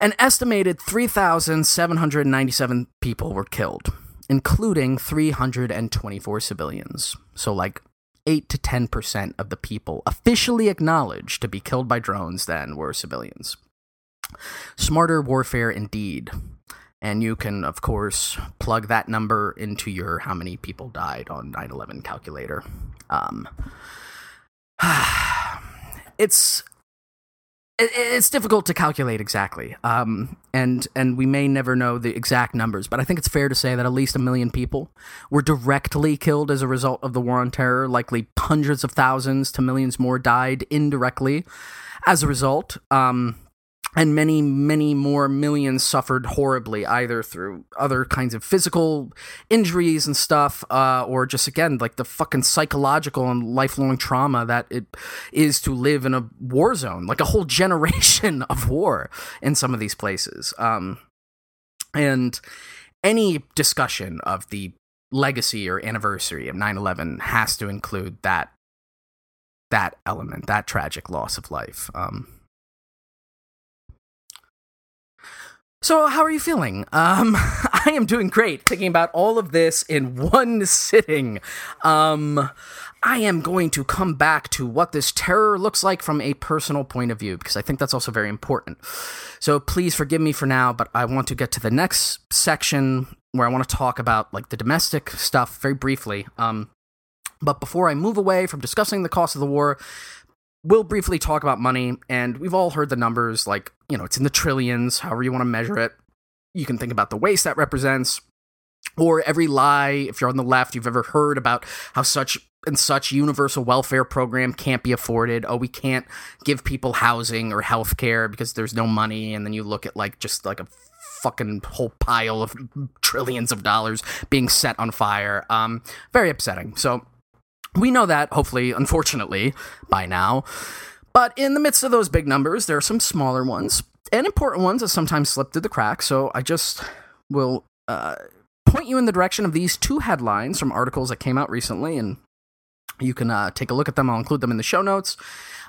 an estimated 3,797 people were killed, including 324 civilians. So, like 8 to 10% of the people officially acknowledged to be killed by drones then were civilians. Smarter warfare indeed. And you can, of course, plug that number into your how many people died on 9 11 calculator. Um, it's it's difficult to calculate exactly, um, and and we may never know the exact numbers. But I think it's fair to say that at least a million people were directly killed as a result of the war on terror. Likely hundreds of thousands to millions more died indirectly as a result. Um, and many, many more millions suffered horribly, either through other kinds of physical injuries and stuff, uh, or just again like the fucking psychological and lifelong trauma that it is to live in a war zone, like a whole generation of war in some of these places. Um, and any discussion of the legacy or anniversary of 9-11 has to include that that element, that tragic loss of life. Um, So, how are you feeling? Um, I am doing great. Thinking about all of this in one sitting. Um, I am going to come back to what this terror looks like from a personal point of view because I think that's also very important. So, please forgive me for now, but I want to get to the next section where I want to talk about like the domestic stuff very briefly. Um, but before I move away from discussing the cost of the war, we'll briefly talk about money, and we've all heard the numbers like, you know, it's in the trillions, however you want to measure it. You can think about the waste that represents, or every lie, if you're on the left, you've ever heard about how such and such universal welfare program can't be afforded. Oh, we can't give people housing or health care because there's no money. And then you look at like just like a fucking whole pile of trillions of dollars being set on fire. Um, very upsetting. So we know that, hopefully, unfortunately, by now. But in the midst of those big numbers, there are some smaller ones and important ones that sometimes slip through the cracks. So I just will uh, point you in the direction of these two headlines from articles that came out recently, and you can uh, take a look at them. I'll include them in the show notes.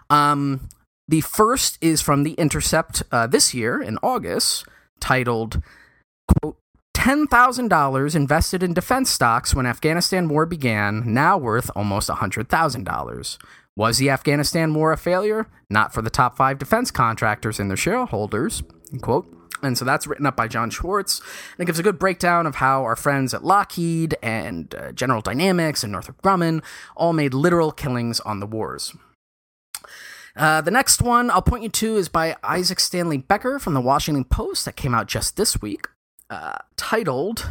Um, the first is from The Intercept uh, this year in August, titled, quote, $10,000 invested in defense stocks when Afghanistan war began, now worth almost $100,000. Was the Afghanistan war a failure? Not for the top five defense contractors and their shareholders. Quote. And so that's written up by Jon Schwarz. And it gives a good breakdown of how our friends at Lockheed and uh, General Dynamics and Northrop Grumman all made literal killings on the wars. Uh, the next one I'll point you to is by Isaac Stanley Becker from the Washington Post that came out just this week titled,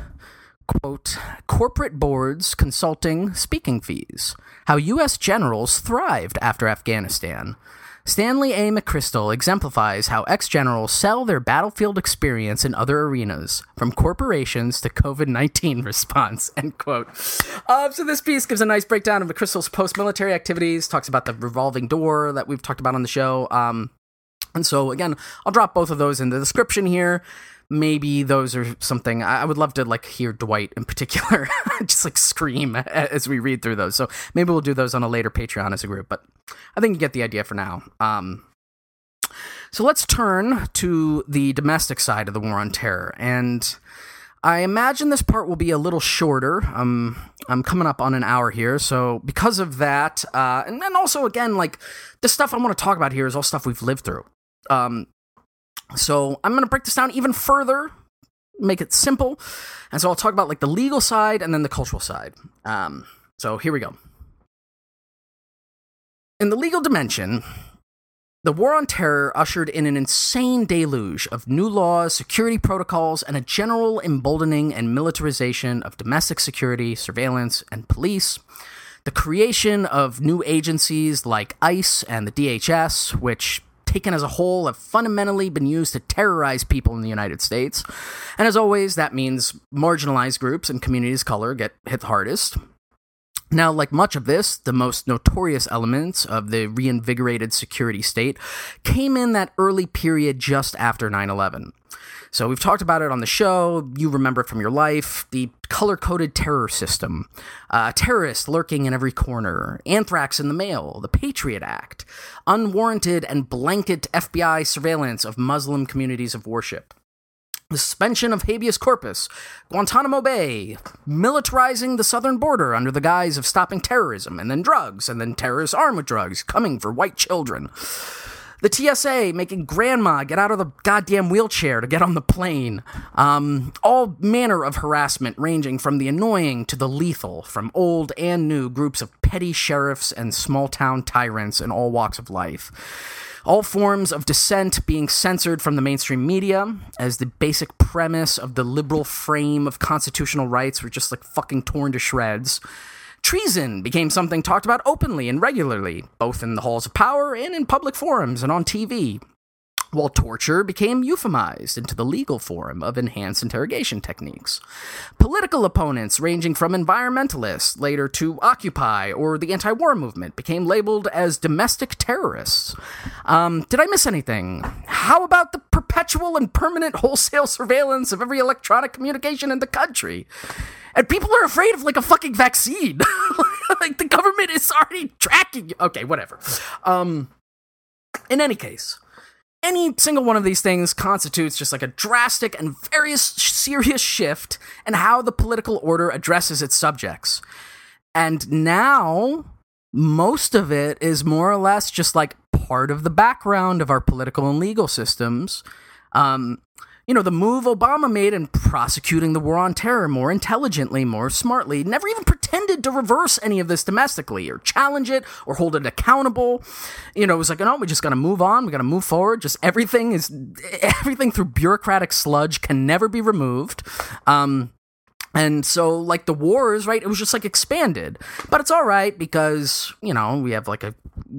quote, Corporate Boards Consulting Speaking Fees How U.S. Generals Thrived After Afghanistan. Stanley A. McChrystal exemplifies how ex generals sell their battlefield experience in other arenas, from corporations to COVID 19 response. End quote. Uh, so, this piece gives a nice breakdown of McChrystal's post military activities, talks about the revolving door that we've talked about on the show. Um, and so, again, I'll drop both of those in the description here maybe those are something I would love to like hear Dwight in particular just like scream as we read through those. So maybe we'll do those on a later Patreon as a group, but I think you get the idea for now. Um, so let's turn to the domestic side of the war on terror. And I imagine this part will be a little shorter. Um, I'm coming up on an hour here. So because of that, uh, and then also, again, like the stuff I want to talk about here is all stuff we've lived through. Um, so I'm going to break this down even further, make it simple. And so I'll talk about like the legal side and then the cultural side. Um, so here we go. In the legal dimension, the war on terror ushered in an insane deluge of new laws, security protocols, and a general emboldening and militarization of domestic security, surveillance, and police. The creation of new agencies like ICE and the DHS, which taken as a whole, have fundamentally been used to terrorize people in the United States. And as always, that means marginalized groups and communities of color get hit hardest. Now, like much of this, the most notorious elements of the reinvigorated security state came in that early period just after 9 11. So we've talked about it on the show. You remember it from your life. The color coded terror system, uh, terrorists lurking in every corner, anthrax in the mail, the Patriot Act, unwarranted and blanket FBI surveillance of Muslim communities of worship. The suspension of habeas corpus, Guantanamo Bay, militarizing the southern border under the guise of stopping terrorism, and then drugs, and then terrorists armed with drugs coming for white children. The TSA making grandma get out of the goddamn wheelchair to get on the plane. Um, all manner of harassment, ranging from the annoying to the lethal, from old and new groups of petty sheriffs and small town tyrants in all walks of life. All forms of dissent being censored from the mainstream media, as the basic premise of the liberal frame of constitutional rights were just like fucking torn to shreds. Treason became something talked about openly and regularly, both in the halls of power and in public forums and on TV. while torture became euphemized into the legal form of enhanced interrogation techniques. Political opponents, ranging from environmentalists later to Occupy or the anti war movement, became labeled as domestic terrorists. Um, did I miss anything? How about the perpetual and permanent wholesale surveillance of every electronic communication in the country? And people are afraid of like a fucking vaccine. like the government is already tracking you. Okay, whatever. Um, in any case, any single one of these things constitutes just like a drastic and very serious shift in how the political order addresses its subjects. And now, most of it is more or less just like part of the background of our political and legal systems. Um, you know, the move Obama made in prosecuting the war on terror more intelligently, more smartly, never even pretended to reverse any of this domestically or challenge it or hold it accountable. You know, it was like, no, we just got to move on. We got to move forward. Just everything is, everything through bureaucratic sludge can never be removed. Um, and so, like the wars, right? It was just like expanded, but it's all right because you know we have like a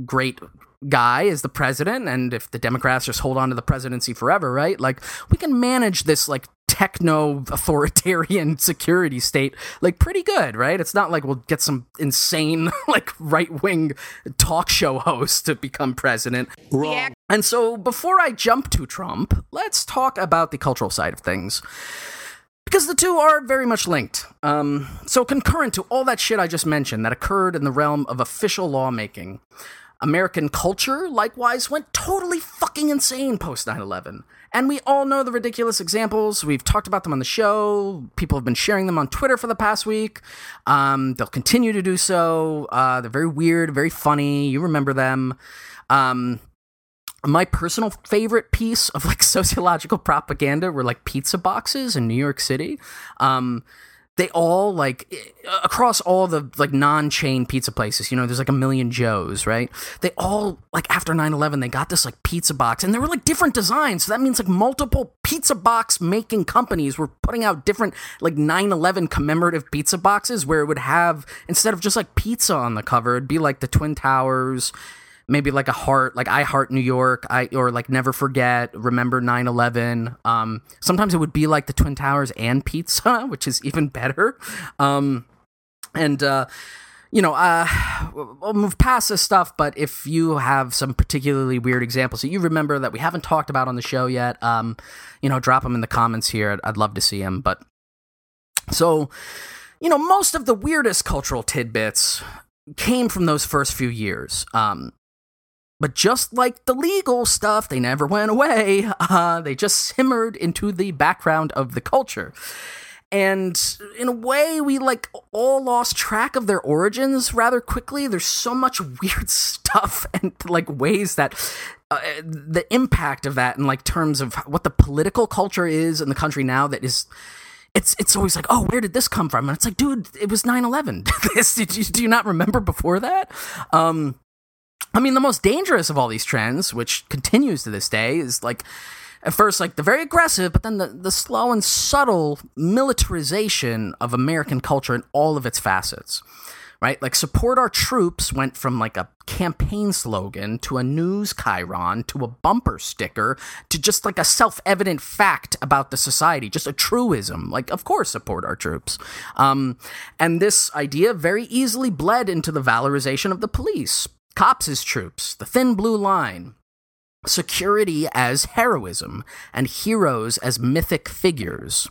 great guy is the president and if the democrats just hold on to the presidency forever right? Like we can manage this like techno authoritarian security state like pretty good right? It's not like we'll get some insane like right-wing talk show host to become president. Wrong. and so before i jump to trump let's talk about the cultural side of things. Because the two are very much linked. Um, so, concurrent to all that shit I just mentioned that occurred in the realm of official lawmaking, American culture, likewise, went totally fucking insane post 9 11. And we all know the ridiculous examples. We've talked about them on the show. People have been sharing them on Twitter for the past week. Um, they'll continue to do so. Uh, they're very weird, very funny. You remember them. Um, my personal favorite piece of like sociological propaganda were like pizza boxes in New York City. Um, they all like eh, across all the like non-chain pizza places you know there's like a million joes right? They all like after 9-11 they got this like pizza box and they were like different designs. So that means like multiple pizza box making companies were putting out different like 9-11 commemorative pizza boxes where it would have instead of just like pizza on the cover it'd be like the twin towers maybe like a heart like i heart new york i or like never forget remember 9-11 um sometimes it would be like the twin towers and pizza which is even better um and uh you know, uh, we'll move past this stuff, but if you have some particularly weird examples that you remember that we haven't talked about on the show yet, um, you know, drop them in the comments here. I'd, I'd love to see them. But so, you know, most of the weirdest cultural tidbits came from those first few years. Um, but just like the legal stuff, they never went away. Uh, they just simmered into the background of the culture. And in a way, we like all lost track of their origins rather quickly. There's so much weird stuff and like ways that uh, the impact of that in like terms of what the political culture is in the country now that is it's it's always like, oh, where did this come from? And it's like, dude, it was 9-11. this did you, do you not remember before that? Um, I mean, the most dangerous of all these trends, which continues to this day, is like at first like the very aggressive, but then the, the slow and subtle militarization of American culture in all of its facets. Right? Like support our troops went from like a campaign slogan to a news chyron to a bumper sticker to just like a self-evident fact about the society, just a truism. Like, of course, support our troops. Um, and this idea very easily bled into the valorization of the police, cops as troops, the thin blue line, security as heroism, and heroes as mythic figures.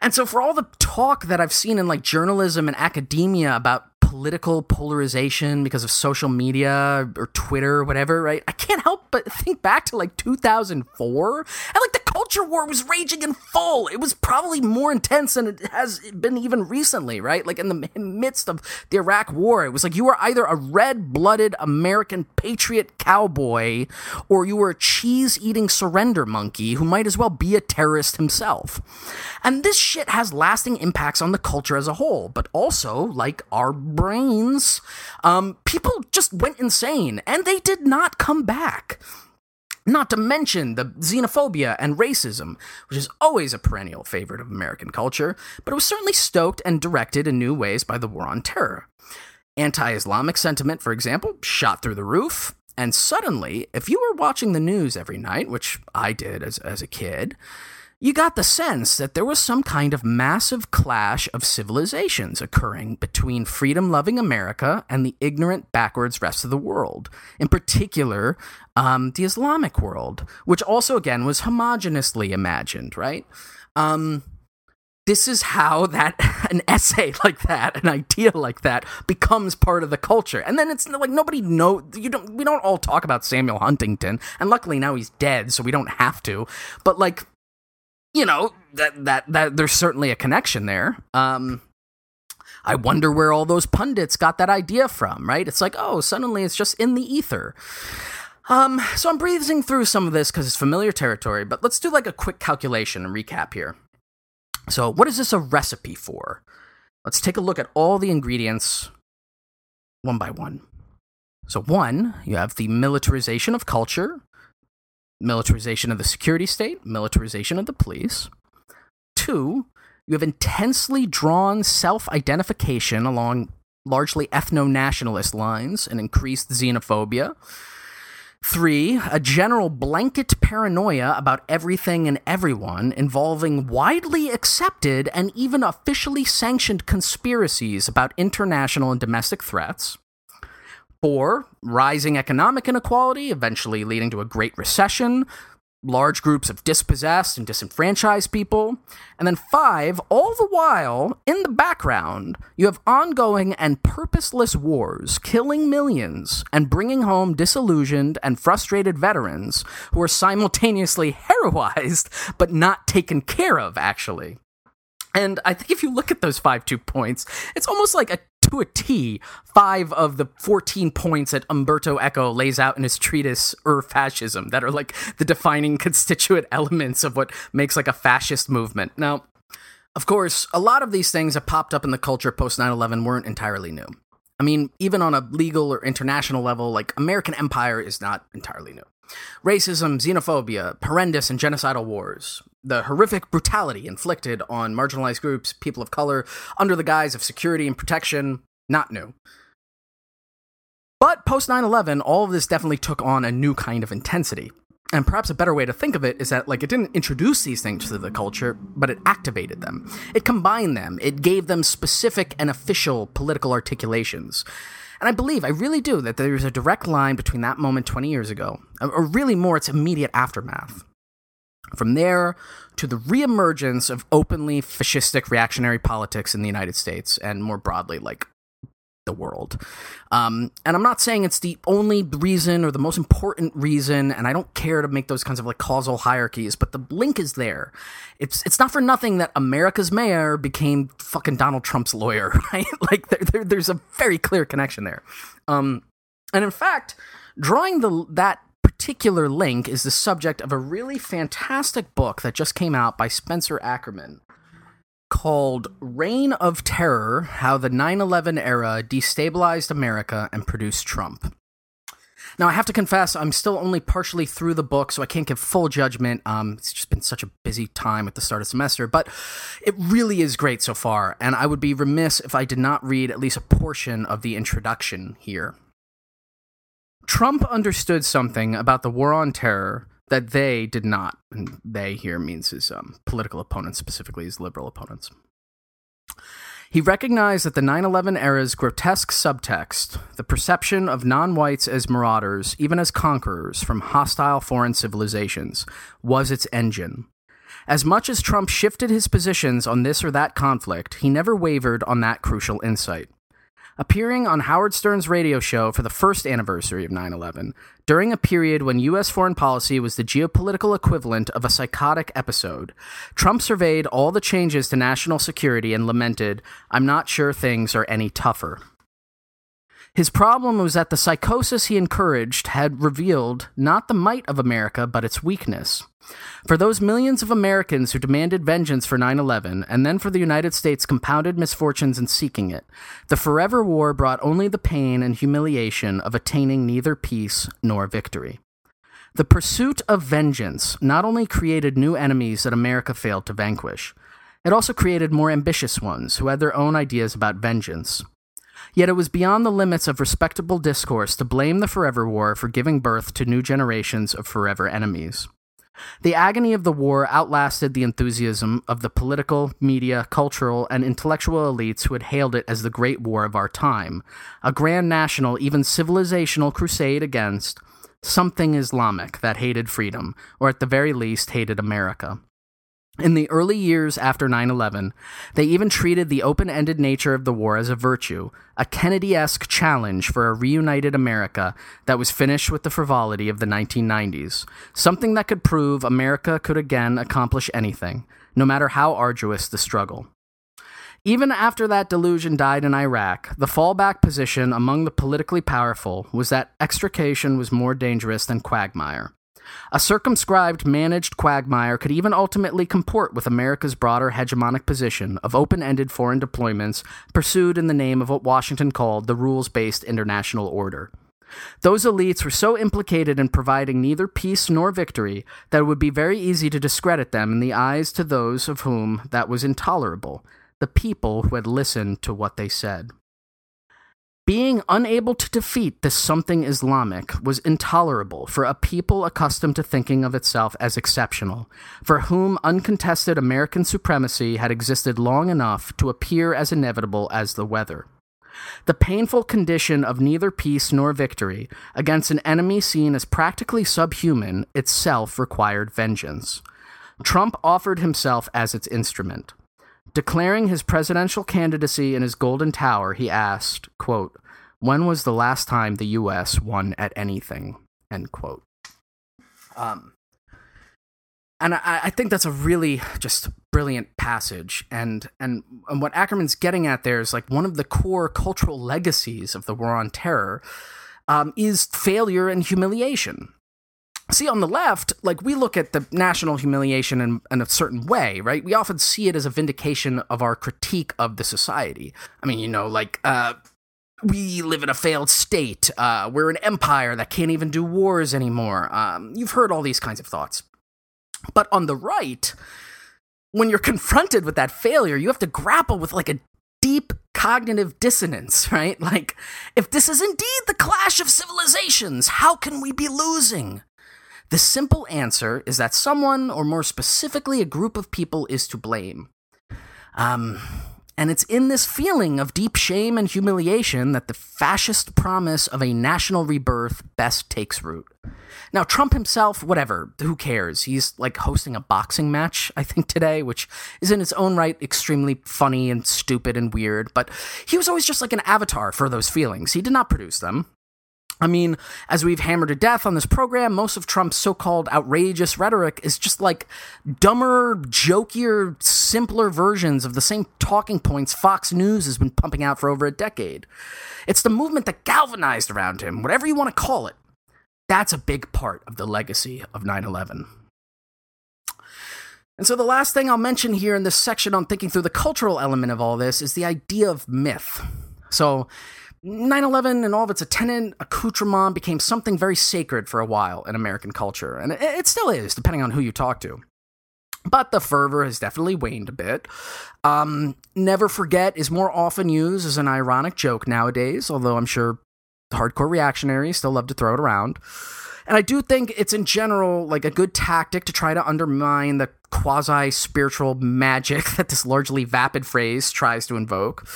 And so, for all the talk that I've seen in like journalism and academia about political polarization because of social media or Twitter or whatever, right? I can't help but think back to like 2004 and like the culture war was raging in full. It was probably more intense than it has been even recently, right? Like in the midst of the Iraq war, it was like you were either a red blooded American patriot cowboy or you were a cheese eating surrender monkey who might as well be a terrorist himself. And this shit has lasting impacts on the culture as a whole, but also, like our brains, um, people just went insane and they did not come back. Not to mention the xenophobia and racism, which is always a perennial favorite of American culture, but it was certainly stoked and directed in new ways by the war on terror. Anti Islamic sentiment, for example, shot through the roof. And suddenly, if you were watching the news every night, which I did as, as a kid, you got the sense that there was some kind of massive clash of civilizations occurring between freedom loving America and the ignorant, backwards rest of the world. In particular, um, the Islamic world, which also, again, was homogeneously imagined, right? Um, this is how that an essay like that an idea like that becomes part of the culture and then it's like nobody know you don't we don't all talk about samuel huntington and luckily now he's dead so we don't have to but like you know that that that there's certainly a connection there um I wonder where all those pundits got that idea from, right? It's like, oh, suddenly it's just in the ether. Um, so I'm breezing through some of this because it's familiar territory, but let's do like a quick calculation and recap here. So, what is this a recipe for? Let's take a look at all the ingredients one by one. So, one, you have the militarization of culture, militarization of the security state, militarization of the police. Two, you have intensely drawn self identification along largely ethno nationalist lines and increased xenophobia. Three, a general blanket paranoia about everything and everyone involving widely accepted and even officially sanctioned conspiracies about international and domestic threats. Four, rising economic inequality, eventually leading to a Great Recession, large groups of dispossessed and disenfranchised people. And then five, all the while, in the background, you have ongoing and purposeless wars, killing millions and bringing home disillusioned and frustrated veterans who are simultaneously heroized but not taken care of, actually. And I think if you look at those five two points, it's almost like a to a T five of the 14 points that Umberto Eco lays out in his treatise Ur Fascism that are like the defining constituent elements of what makes like a fascist movement. Now, of course, a lot of these things that popped up in the culture post 9 11 weren't entirely new. I mean, even on a legal or international level, like American empire is not entirely new. Racism, xenophobia, horrendous and genocidal wars, the horrific brutality inflicted on marginalized groups, people of color, under the guise of security and protection, not new. But post 9 11, all of this definitely took on a new kind of intensity. And perhaps a better way to think of it is that, like, it didn't introduce these things to the culture, but it activated them. It combined them. It gave them specific and official political articulations. And I believe, I really do, that there's a direct line between that moment 20 years ago, or really more its immediate aftermath. From there to the reemergence of openly fascistic reactionary politics in the United States and more broadly, like the world. Um, and I'm not saying it's the only reason or the most important reason, and I don't care to make those kinds of like causal hierarchies, but the link is there. It's it's not for nothing that America's mayor became fucking Donald Trump's lawyer, right? like there, there, there's a very clear connection there. Um, and in fact, drawing the that particular link is the subject of a really fantastic book that just came out by Spencer Ackerman called Reign of Terror How the 9 11 Era Destabilized America and Produced Trump. Now, I have to confess, I'm still only partially through the book, so I can't give full judgment. Um, it's just been such a busy time at the start of semester, but it really is great so far, and I would be remiss if I did not read at least a portion of the introduction here. Trump understood something about the war on terror that they did not. And they here means his um, political opponents, specifically his liberal opponents. He recognized that the 9 11 era's grotesque subtext, the perception of non whites as marauders, even as conquerors from hostile foreign civilizations, was its engine. As much as Trump shifted his positions on this or that conflict, he never wavered on that crucial insight appearing on Howard Stern's radio show for the first anniversary of 9 11, during a period when U.S. foreign policy was the geopolitical equivalent of a psychotic episode. Trump surveyed all the changes to national security and lamented, I'm not sure things are any tougher. His problem was that the psychosis he encouraged had revealed not the might of America, but its weakness. For those millions of Americans who demanded vengeance for 9 11, and then for the United States' compounded misfortunes in seeking it, the forever war brought only the pain and humiliation of attaining neither peace nor victory. The pursuit of vengeance not only created new enemies that America failed to vanquish, it also created more ambitious ones who had their own ideas about vengeance. Yet it was beyond the limits of respectable discourse to blame the Forever War for giving birth to new generations of forever enemies. The agony of the war outlasted the enthusiasm of the political, media, cultural, and intellectual elites who had hailed it as the great war of our time, a grand national, even civilizational crusade against something Islamic that hated freedom, or at the very least hated America. In the early years after 9 11, they even treated the open ended nature of the war as a virtue, a Kennedy esque challenge for a reunited America that was finished with the frivolity of the 1990s, something that could prove America could again accomplish anything, no matter how arduous the struggle. Even after that delusion died in Iraq, the fallback position among the politically powerful was that extrication was more dangerous than quagmire. A circumscribed, managed quagmire could even ultimately comport with America's broader hegemonic position of open ended foreign deployments pursued in the name of what Washington called the rules based international order. Those elites were so implicated in providing neither peace nor victory that it would be very easy to discredit them in the eyes to those of whom that was intolerable, the people who had listened to what they said. Being unable to defeat this something Islamic was intolerable for a people accustomed to thinking of itself as exceptional, for whom uncontested American supremacy had existed long enough to appear as inevitable as the weather. The painful condition of neither peace nor victory against an enemy seen as practically subhuman itself required vengeance. Trump offered himself as its instrument. Declaring his presidential candidacy in his Golden Tower, he asked, quote, When was the last time the U.S. won at anything? End quote. Um, and I, I think that's a really just brilliant passage. And, and and what Ackerman's getting at there is like one of the core cultural legacies of the War on Terror um, is failure and humiliation. See, on the left, like we look at the national humiliation in, in, a certain way, right? We often see it as a vindication of our critique of the society. I mean, you know, like, uh, we live in a failed state. Uh, we're an empire that can't even do wars anymore. Um, you've heard all these kinds of thoughts. But on the right, when you're confronted with that failure, you have to grapple with like a deep cognitive dissonance, right? Like, if this is indeed the clash of civilizations, how can we be losing? The simple answer is that someone, or more specifically, a group of people, is to blame. Um, and it's in this feeling of deep shame and humiliation that the fascist promise of a national rebirth best takes root. Now, Trump himself, whatever, who cares? He's like hosting a boxing match, I think, today, which is in its own right extremely funny and stupid and weird, but he was always just like an avatar for those feelings. He did not produce them. I mean, as we've hammered to death on this program, most of Trump's so called outrageous rhetoric is just like dumber, jokier, simpler versions of the same talking points Fox News has been pumping out for over a decade. It's the movement that galvanized around him, whatever you want to call it. That's a big part of the legacy of 9 11. And so, the last thing I'll mention here in this section on thinking through the cultural element of all this is the idea of myth. So, 9 11 and all of its attendant accoutrement became something very sacred for a while in American culture, and it still is, depending on who you talk to. But the fervor has definitely waned a bit. Um, Never Forget is more often used as an ironic joke nowadays, although I'm sure hardcore reactionaries still love to throw it around. And I do think it's in general like a good tactic to try to undermine the quasi spiritual magic that this largely vapid phrase tries to invoke.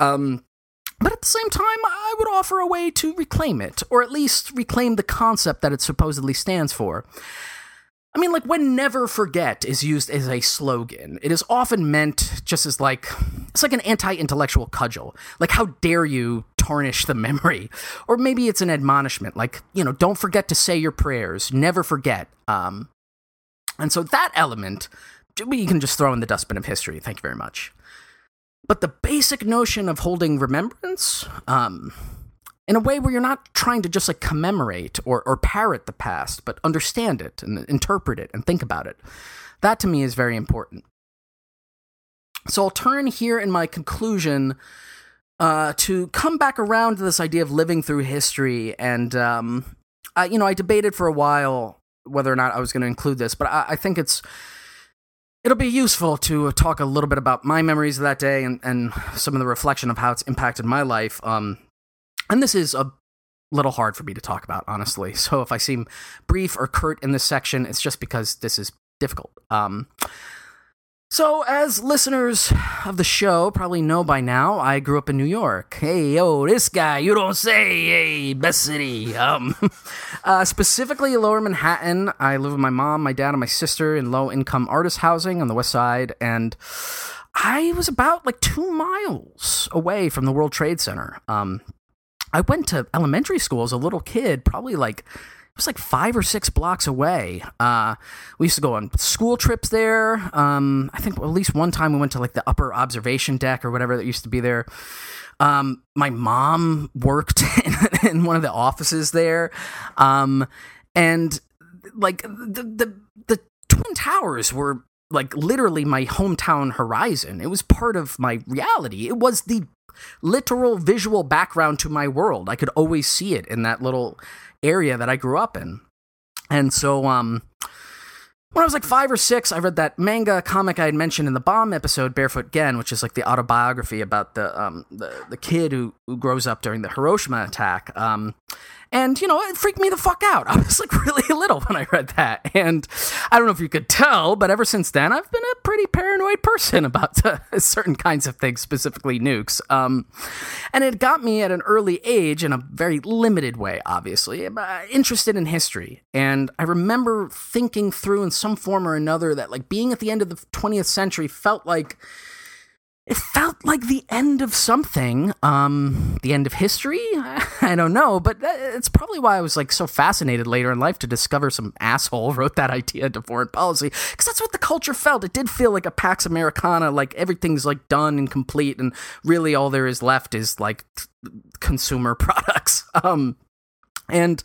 Um, but at the same time, I would offer a way to reclaim it, or at least reclaim the concept that it supposedly stands for. I mean, like when never forget is used as a slogan, it is often meant just as like, it's like an anti intellectual cudgel. Like, how dare you tarnish the memory? Or maybe it's an admonishment, like, you know, don't forget to say your prayers, never forget. Um, and so that element, we can just throw in the dustbin of history. Thank you very much. But the basic notion of holding remembrance, um, in a way where you're not trying to just like commemorate or, or parrot the past, but understand it and interpret it and think about it, that to me is very important. So I'll turn here in my conclusion uh, to come back around to this idea of living through history. And, um, I, you know, I debated for a while whether or not I was going to include this, but I, I think it's it'll be useful to talk a little bit about my memories of that day and, and some of the reflection of how it's impacted my life. Um, and this is a little hard for me to talk about, honestly. So if I seem brief or curt in this section, it's just because this is difficult. Um, so, as listeners of the show probably know by now, I grew up in New York. Hey, yo, this guy, you don't say, hey, best city. Um, uh, specifically, Lower Manhattan. I live with my mom, my dad, and my sister in low income artist housing on the west side. And I was about like two miles away from the World Trade Center. Um, I went to elementary school as a little kid, probably like it was like five or six blocks away. Uh, we used to go on school trips there. Um, I think at least one time we went to like the upper observation deck or whatever that used to be there. Um, my mom worked in, in, one of the offices there. Um, and like the, the, the Twin Towers were like literally my hometown horizon. It was part of my reality. It was the literal visual background to my world. I could always see it in that little area that I grew up in. And so, um, when I was like five or six, I read that manga comic I had mentioned in the bomb episode, Barefoot Gen, which is like the autobiography about the um, the, the kid who, who grows up during the Hiroshima attack. Um, and, you know, it freaked me the fuck out. I was like really little when I read that. And I don't know if you could tell, but ever since then, I've been a pretty paranoid person about certain kinds of things, specifically nukes. Um, and it got me at an early age, in a very limited way, obviously, uh, interested in history. And I remember thinking through in some form or another that, like, being at the end of the 20th century felt like it felt like the end of something um the end of history? I don't know but it's probably why i was like so fascinated later in life to discover some asshole wrote that idea into foreign policy because that's what the culture felt. It did feel like a pax americana like everything's like done and complete and really all there is left is like consumer products. Um and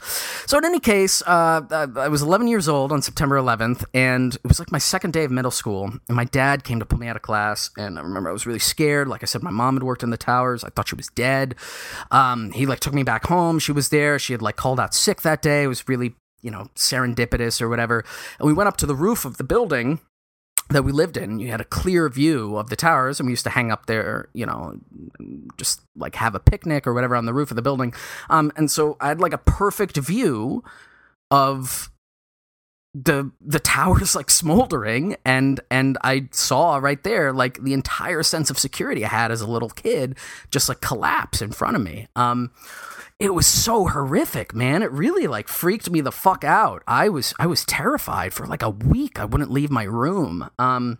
so, in any case, uh, I was 11 years old on September 11th, and it was like my second day of middle school. And my dad came to pull me out of class, and I remember I was really scared. Like I said, my mom had worked in the towers. I thought she was dead. Um, he like took me back home. She was there. She had like called out sick that day. It was really you know serendipitous or whatever. And we went up to the roof of the building that we lived in, you had a clear view of the towers, and we used to hang up there, you know, just like have a picnic or whatever on the roof of the building. Um, and so I had like a perfect view of the the towers like smoldering and and I saw right there like the entire sense of security I had as a little kid just like collapse in front of me. Um it was so horrific, man. It really like freaked me the fuck out. I was I was terrified for like a week. I wouldn't leave my room. Um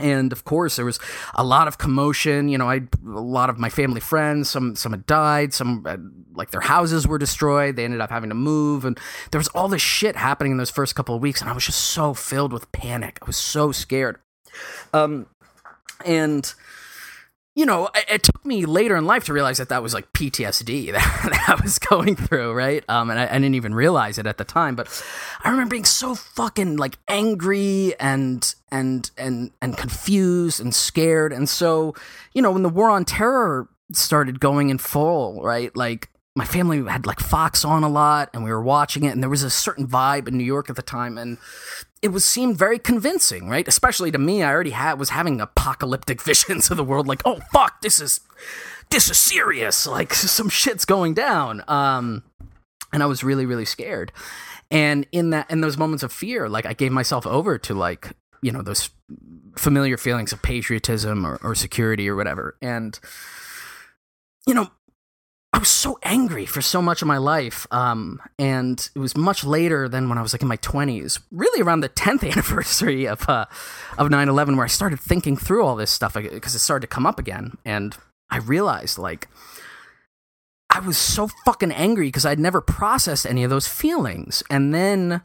and of course there was a lot of commotion you know i a lot of my family friends some some had died some uh, like their houses were destroyed they ended up having to move and there was all this shit happening in those first couple of weeks and i was just so filled with panic i was so scared um and you know, it, it, took me later in life to realize that that was like PTSD that, that I was going through, right? Um, and I, I, didn't even realize it at the time, but I remember being so fucking like angry and and and and confused and scared. And so, you know, when the war on terror started going in full, right? Like my family had like Fox on a lot, and we were watching it, and there was a certain vibe in New York at the time, and it was seemed very convincing, right? Especially to me, I already had was having apocalyptic visions of the world, like, oh fuck, this is this is serious, like some shit's going down. Um, and I was really, really scared. And in that, in those moments of fear, like I gave myself over to like you know those familiar feelings of patriotism or, or security or whatever. And you know, I was so angry for so much of my life. Um, and it was much later than when I was like in my 20s, really around the 10th anniversary of, uh, of 9 11, where I started thinking through all this stuff because it started to come up again. And I realized, like, I was so fucking angry because I'd never processed any of those feelings. And then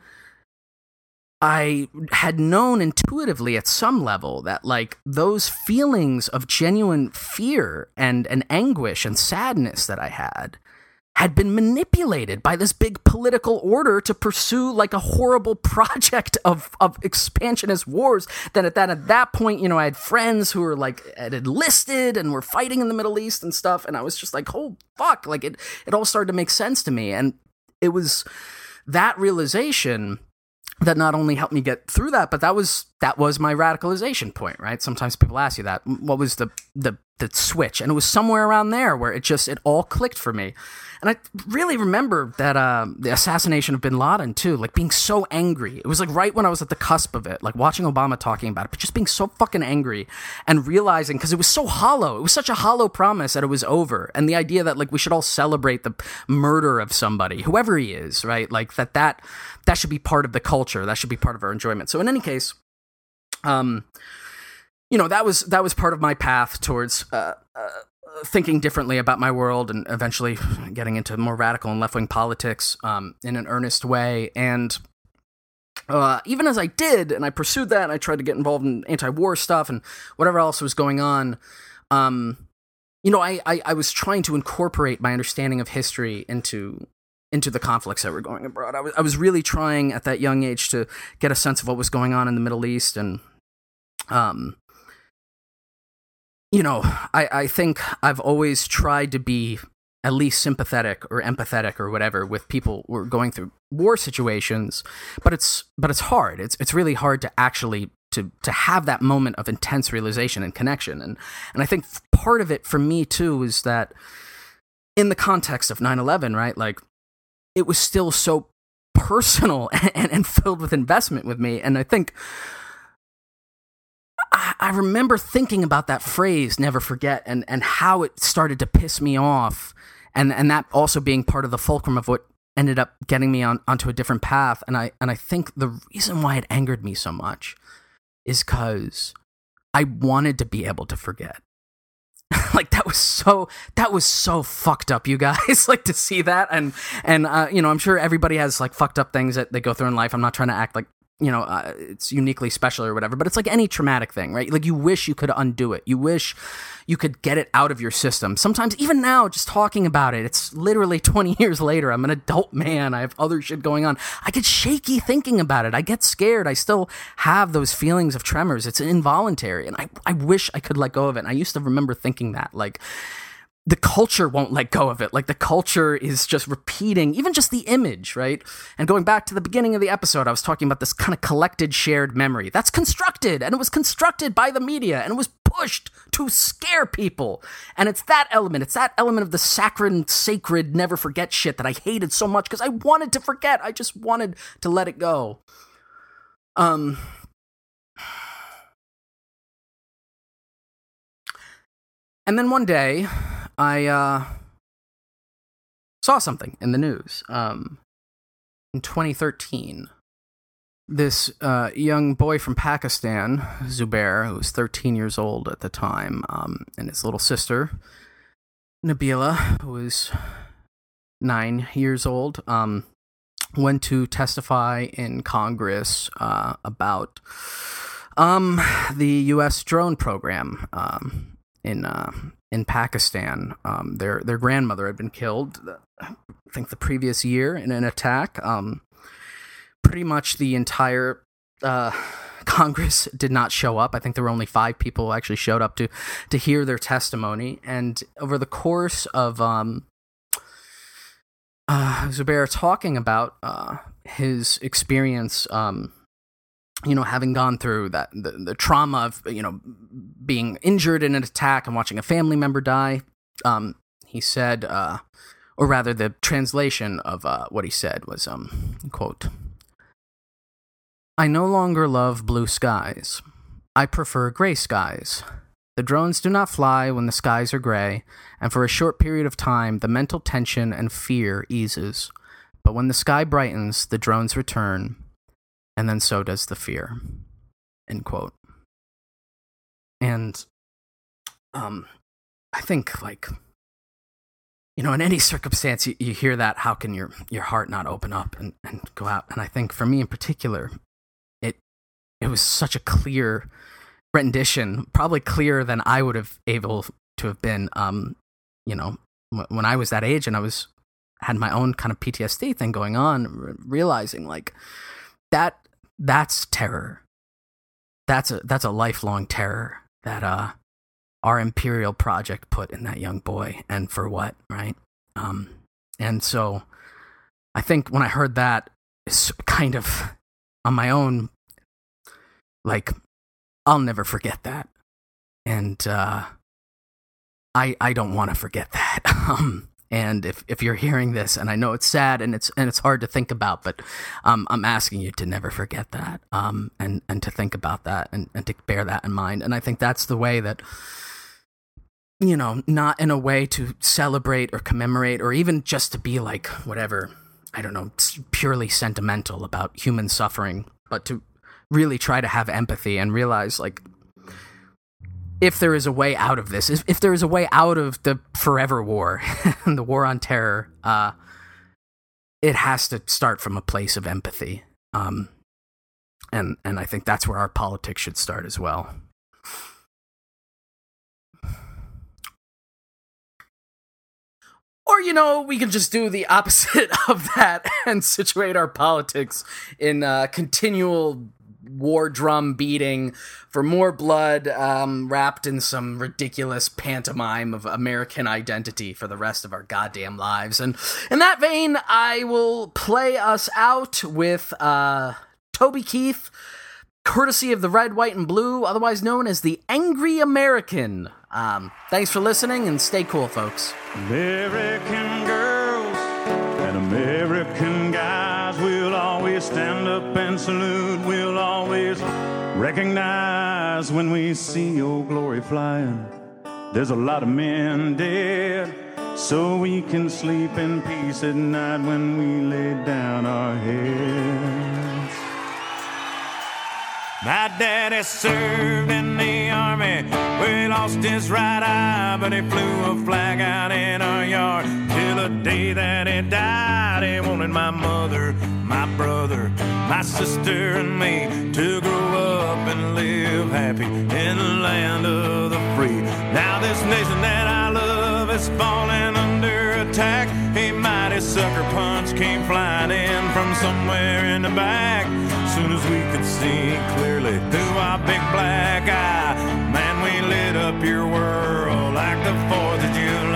I had known intuitively at some level that like those feelings of genuine fear and, and anguish and sadness that I had had been manipulated by this big political order to pursue like a horrible project of, of expansionist wars. Then at that at that point, you know, I had friends who were like had enlisted and were fighting in the Middle East and stuff, and I was just like, oh fuck, like it it all started to make sense to me. And it was that realization that not only helped me get through that, but that was that was my radicalization point, right? Sometimes people ask you that. What was the the the switch? And it was somewhere around there where it just it all clicked for me. And I really remember that uh, the assassination of Bin Laden too, like being so angry. It was like right when I was at the cusp of it, like watching Obama talking about it, but just being so fucking angry and realizing because it was so hollow. It was such a hollow promise that it was over, and the idea that like we should all celebrate the murder of somebody, whoever he is, right? Like that that that should be part of the culture. That should be part of our enjoyment. So in any case, um, you know that was that was part of my path towards. Uh, uh, thinking differently about my world and eventually getting into more radical and left wing politics um, in an earnest way. And uh, even as I did, and I pursued that, and I tried to get involved in anti war stuff and whatever else was going on, um, you know, I, I, I, was trying to incorporate my understanding of history into into the conflicts that were going abroad. I was, I was really trying at that young age to get a sense of what was going on in the Middle East and um, you know, I, I think I've always tried to be at least sympathetic or empathetic or whatever with people who are going through war situations, but it's but it's hard. It's it's really hard to actually to to have that moment of intense realization and connection. And and I think part of it for me too is that in the context of 9/11, right? Like it was still so personal and, and filled with investment with me. And I think I, I remember thinking about that phrase, never forget, and, and how it started to piss me off. And, and that also being part of the fulcrum of what ended up getting me on, onto a different path. And I, and I think the reason why it angered me so much is because I wanted to be able to forget. like that was so that was so fucked up you guys like to see that. And and uh, you know i'm sure everybody has like fucked up things that they go through in life. I'm not trying to act like you know, uh, it's uniquely special or whatever, but it's like any traumatic thing, right? Like you wish you could undo it. You wish you could get it out of your system. Sometimes, even now, just talking about it, it's literally 20 years later. I'm an adult man. I have other shit going on. I get shaky thinking about it. I get scared. I still have those feelings of tremors. It's involuntary. And I, I wish I could let go of it. And I used to remember thinking that, like, the culture won't let go of it. Like the culture is just repeating, even just the image, right? And going back to the beginning of the episode, I was talking about this kind of collected shared memory. That's constructed, and it was constructed by the media, and it was pushed to scare people. And it's that element, it's that element of the sacred, sacred, never forget shit that I hated so much because I wanted to forget. I just wanted to let it go. Um, and then one day, I uh, saw something in the news. Um, in 2013, this uh, young boy from Pakistan, Zubair, who was 13 years old at the time, um, and his little sister, Nabila, who was nine years old, um, went to testify in Congress uh, about um, the U.S. drone program um, in uh, in Pakistan. Um, their their grandmother had been killed, I think, the previous year in an attack. Um, pretty much the entire uh, Congress did not show up. I think there were only five people who actually showed up to to hear their testimony. And over the course of um, uh, Zubair talking about uh, his experience um, you know, having gone through that the, the trauma of you know being injured in an attack and watching a family member die, um, he said, uh, or rather, the translation of uh, what he said was, um, quote, "I no longer love blue skies. I prefer gray skies." The drones do not fly when the skies are gray, and for a short period of time, the mental tension and fear eases. But when the sky brightens, the drones return, and then so does the fear. End quote. And um, I think like you know, in any circumstance you, you hear that, how can your your heart not open up and, and go out? And I think for me in particular, it it was such a clear rendition, probably clearer than I would have able to have been. Um, you know, when I was that age and I was had my own kind of PTSD thing going on, realizing like that that's terror. That's a that's a lifelong terror that uh our imperial project put in that young boy and for what, right? Um and so I think when I heard that it's kind of on my own, like, I'll never forget that. And uh, I, I don't want to forget that. Um, and if, if you're hearing this, and I know it's sad and it's and it's hard to think about, but um, I'm asking you to never forget that, um, and and to think about that and, and to bear that in mind. And I think that's the way that you know, not in a way to celebrate or commemorate or even just to be like whatever, I don't know, purely sentimental about human suffering, but to really try to have empathy and realize like if there is a way out of this, if, if there is a way out of the forever war and the war on terror, uh, it has to start from a place of empathy. Um, and and I think that's where our politics should start as well. Or, you know, we can just do the opposite of that and situate our politics in uh, continual war drum beating for more blood um, wrapped in some ridiculous pantomime of American identity for the rest of our goddamn lives. And in that vein, I will play us out with uh, Toby Keith courtesy of the Red, White, and Blue, otherwise known as the Angry American. Um, thanks for listening and stay cool, folks. American girls and American salute. We'll always recognize when we see your glory flying. There's a lot of men dead, so we can sleep in peace at night when we lay down our heads. My daddy served in the army where he lost his right eye, but he flew a flag out in our yard till the day that he died. He wanted my mother, my brother, my sister, and me to grow up and live happy in the land of the free. Now this nation that I love is falling under attack. A mighty sucker punch came flying in from somewhere in the back soon as we could see clearly through our big black eye, man, we lit up your world like the 4th of July.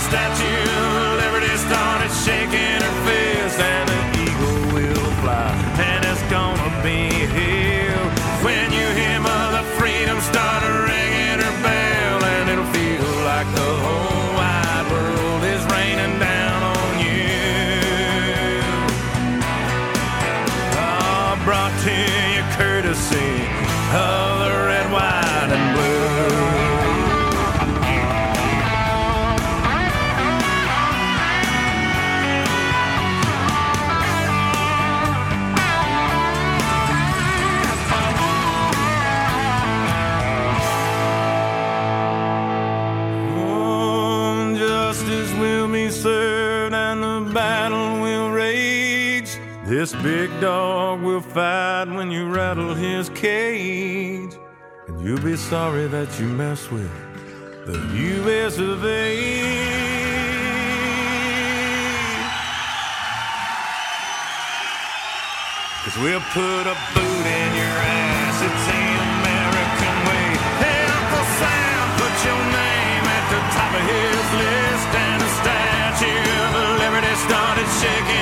The Statue. Of Liberty started shaking This big dog will fight when you rattle his cage. And you'll be sorry that you mess with the U.S. of A. Cause we'll put a boot in your ass, it's the American way. Hey, Uncle Sam, put your name at the top of his list. And the statue of liberty started shaking.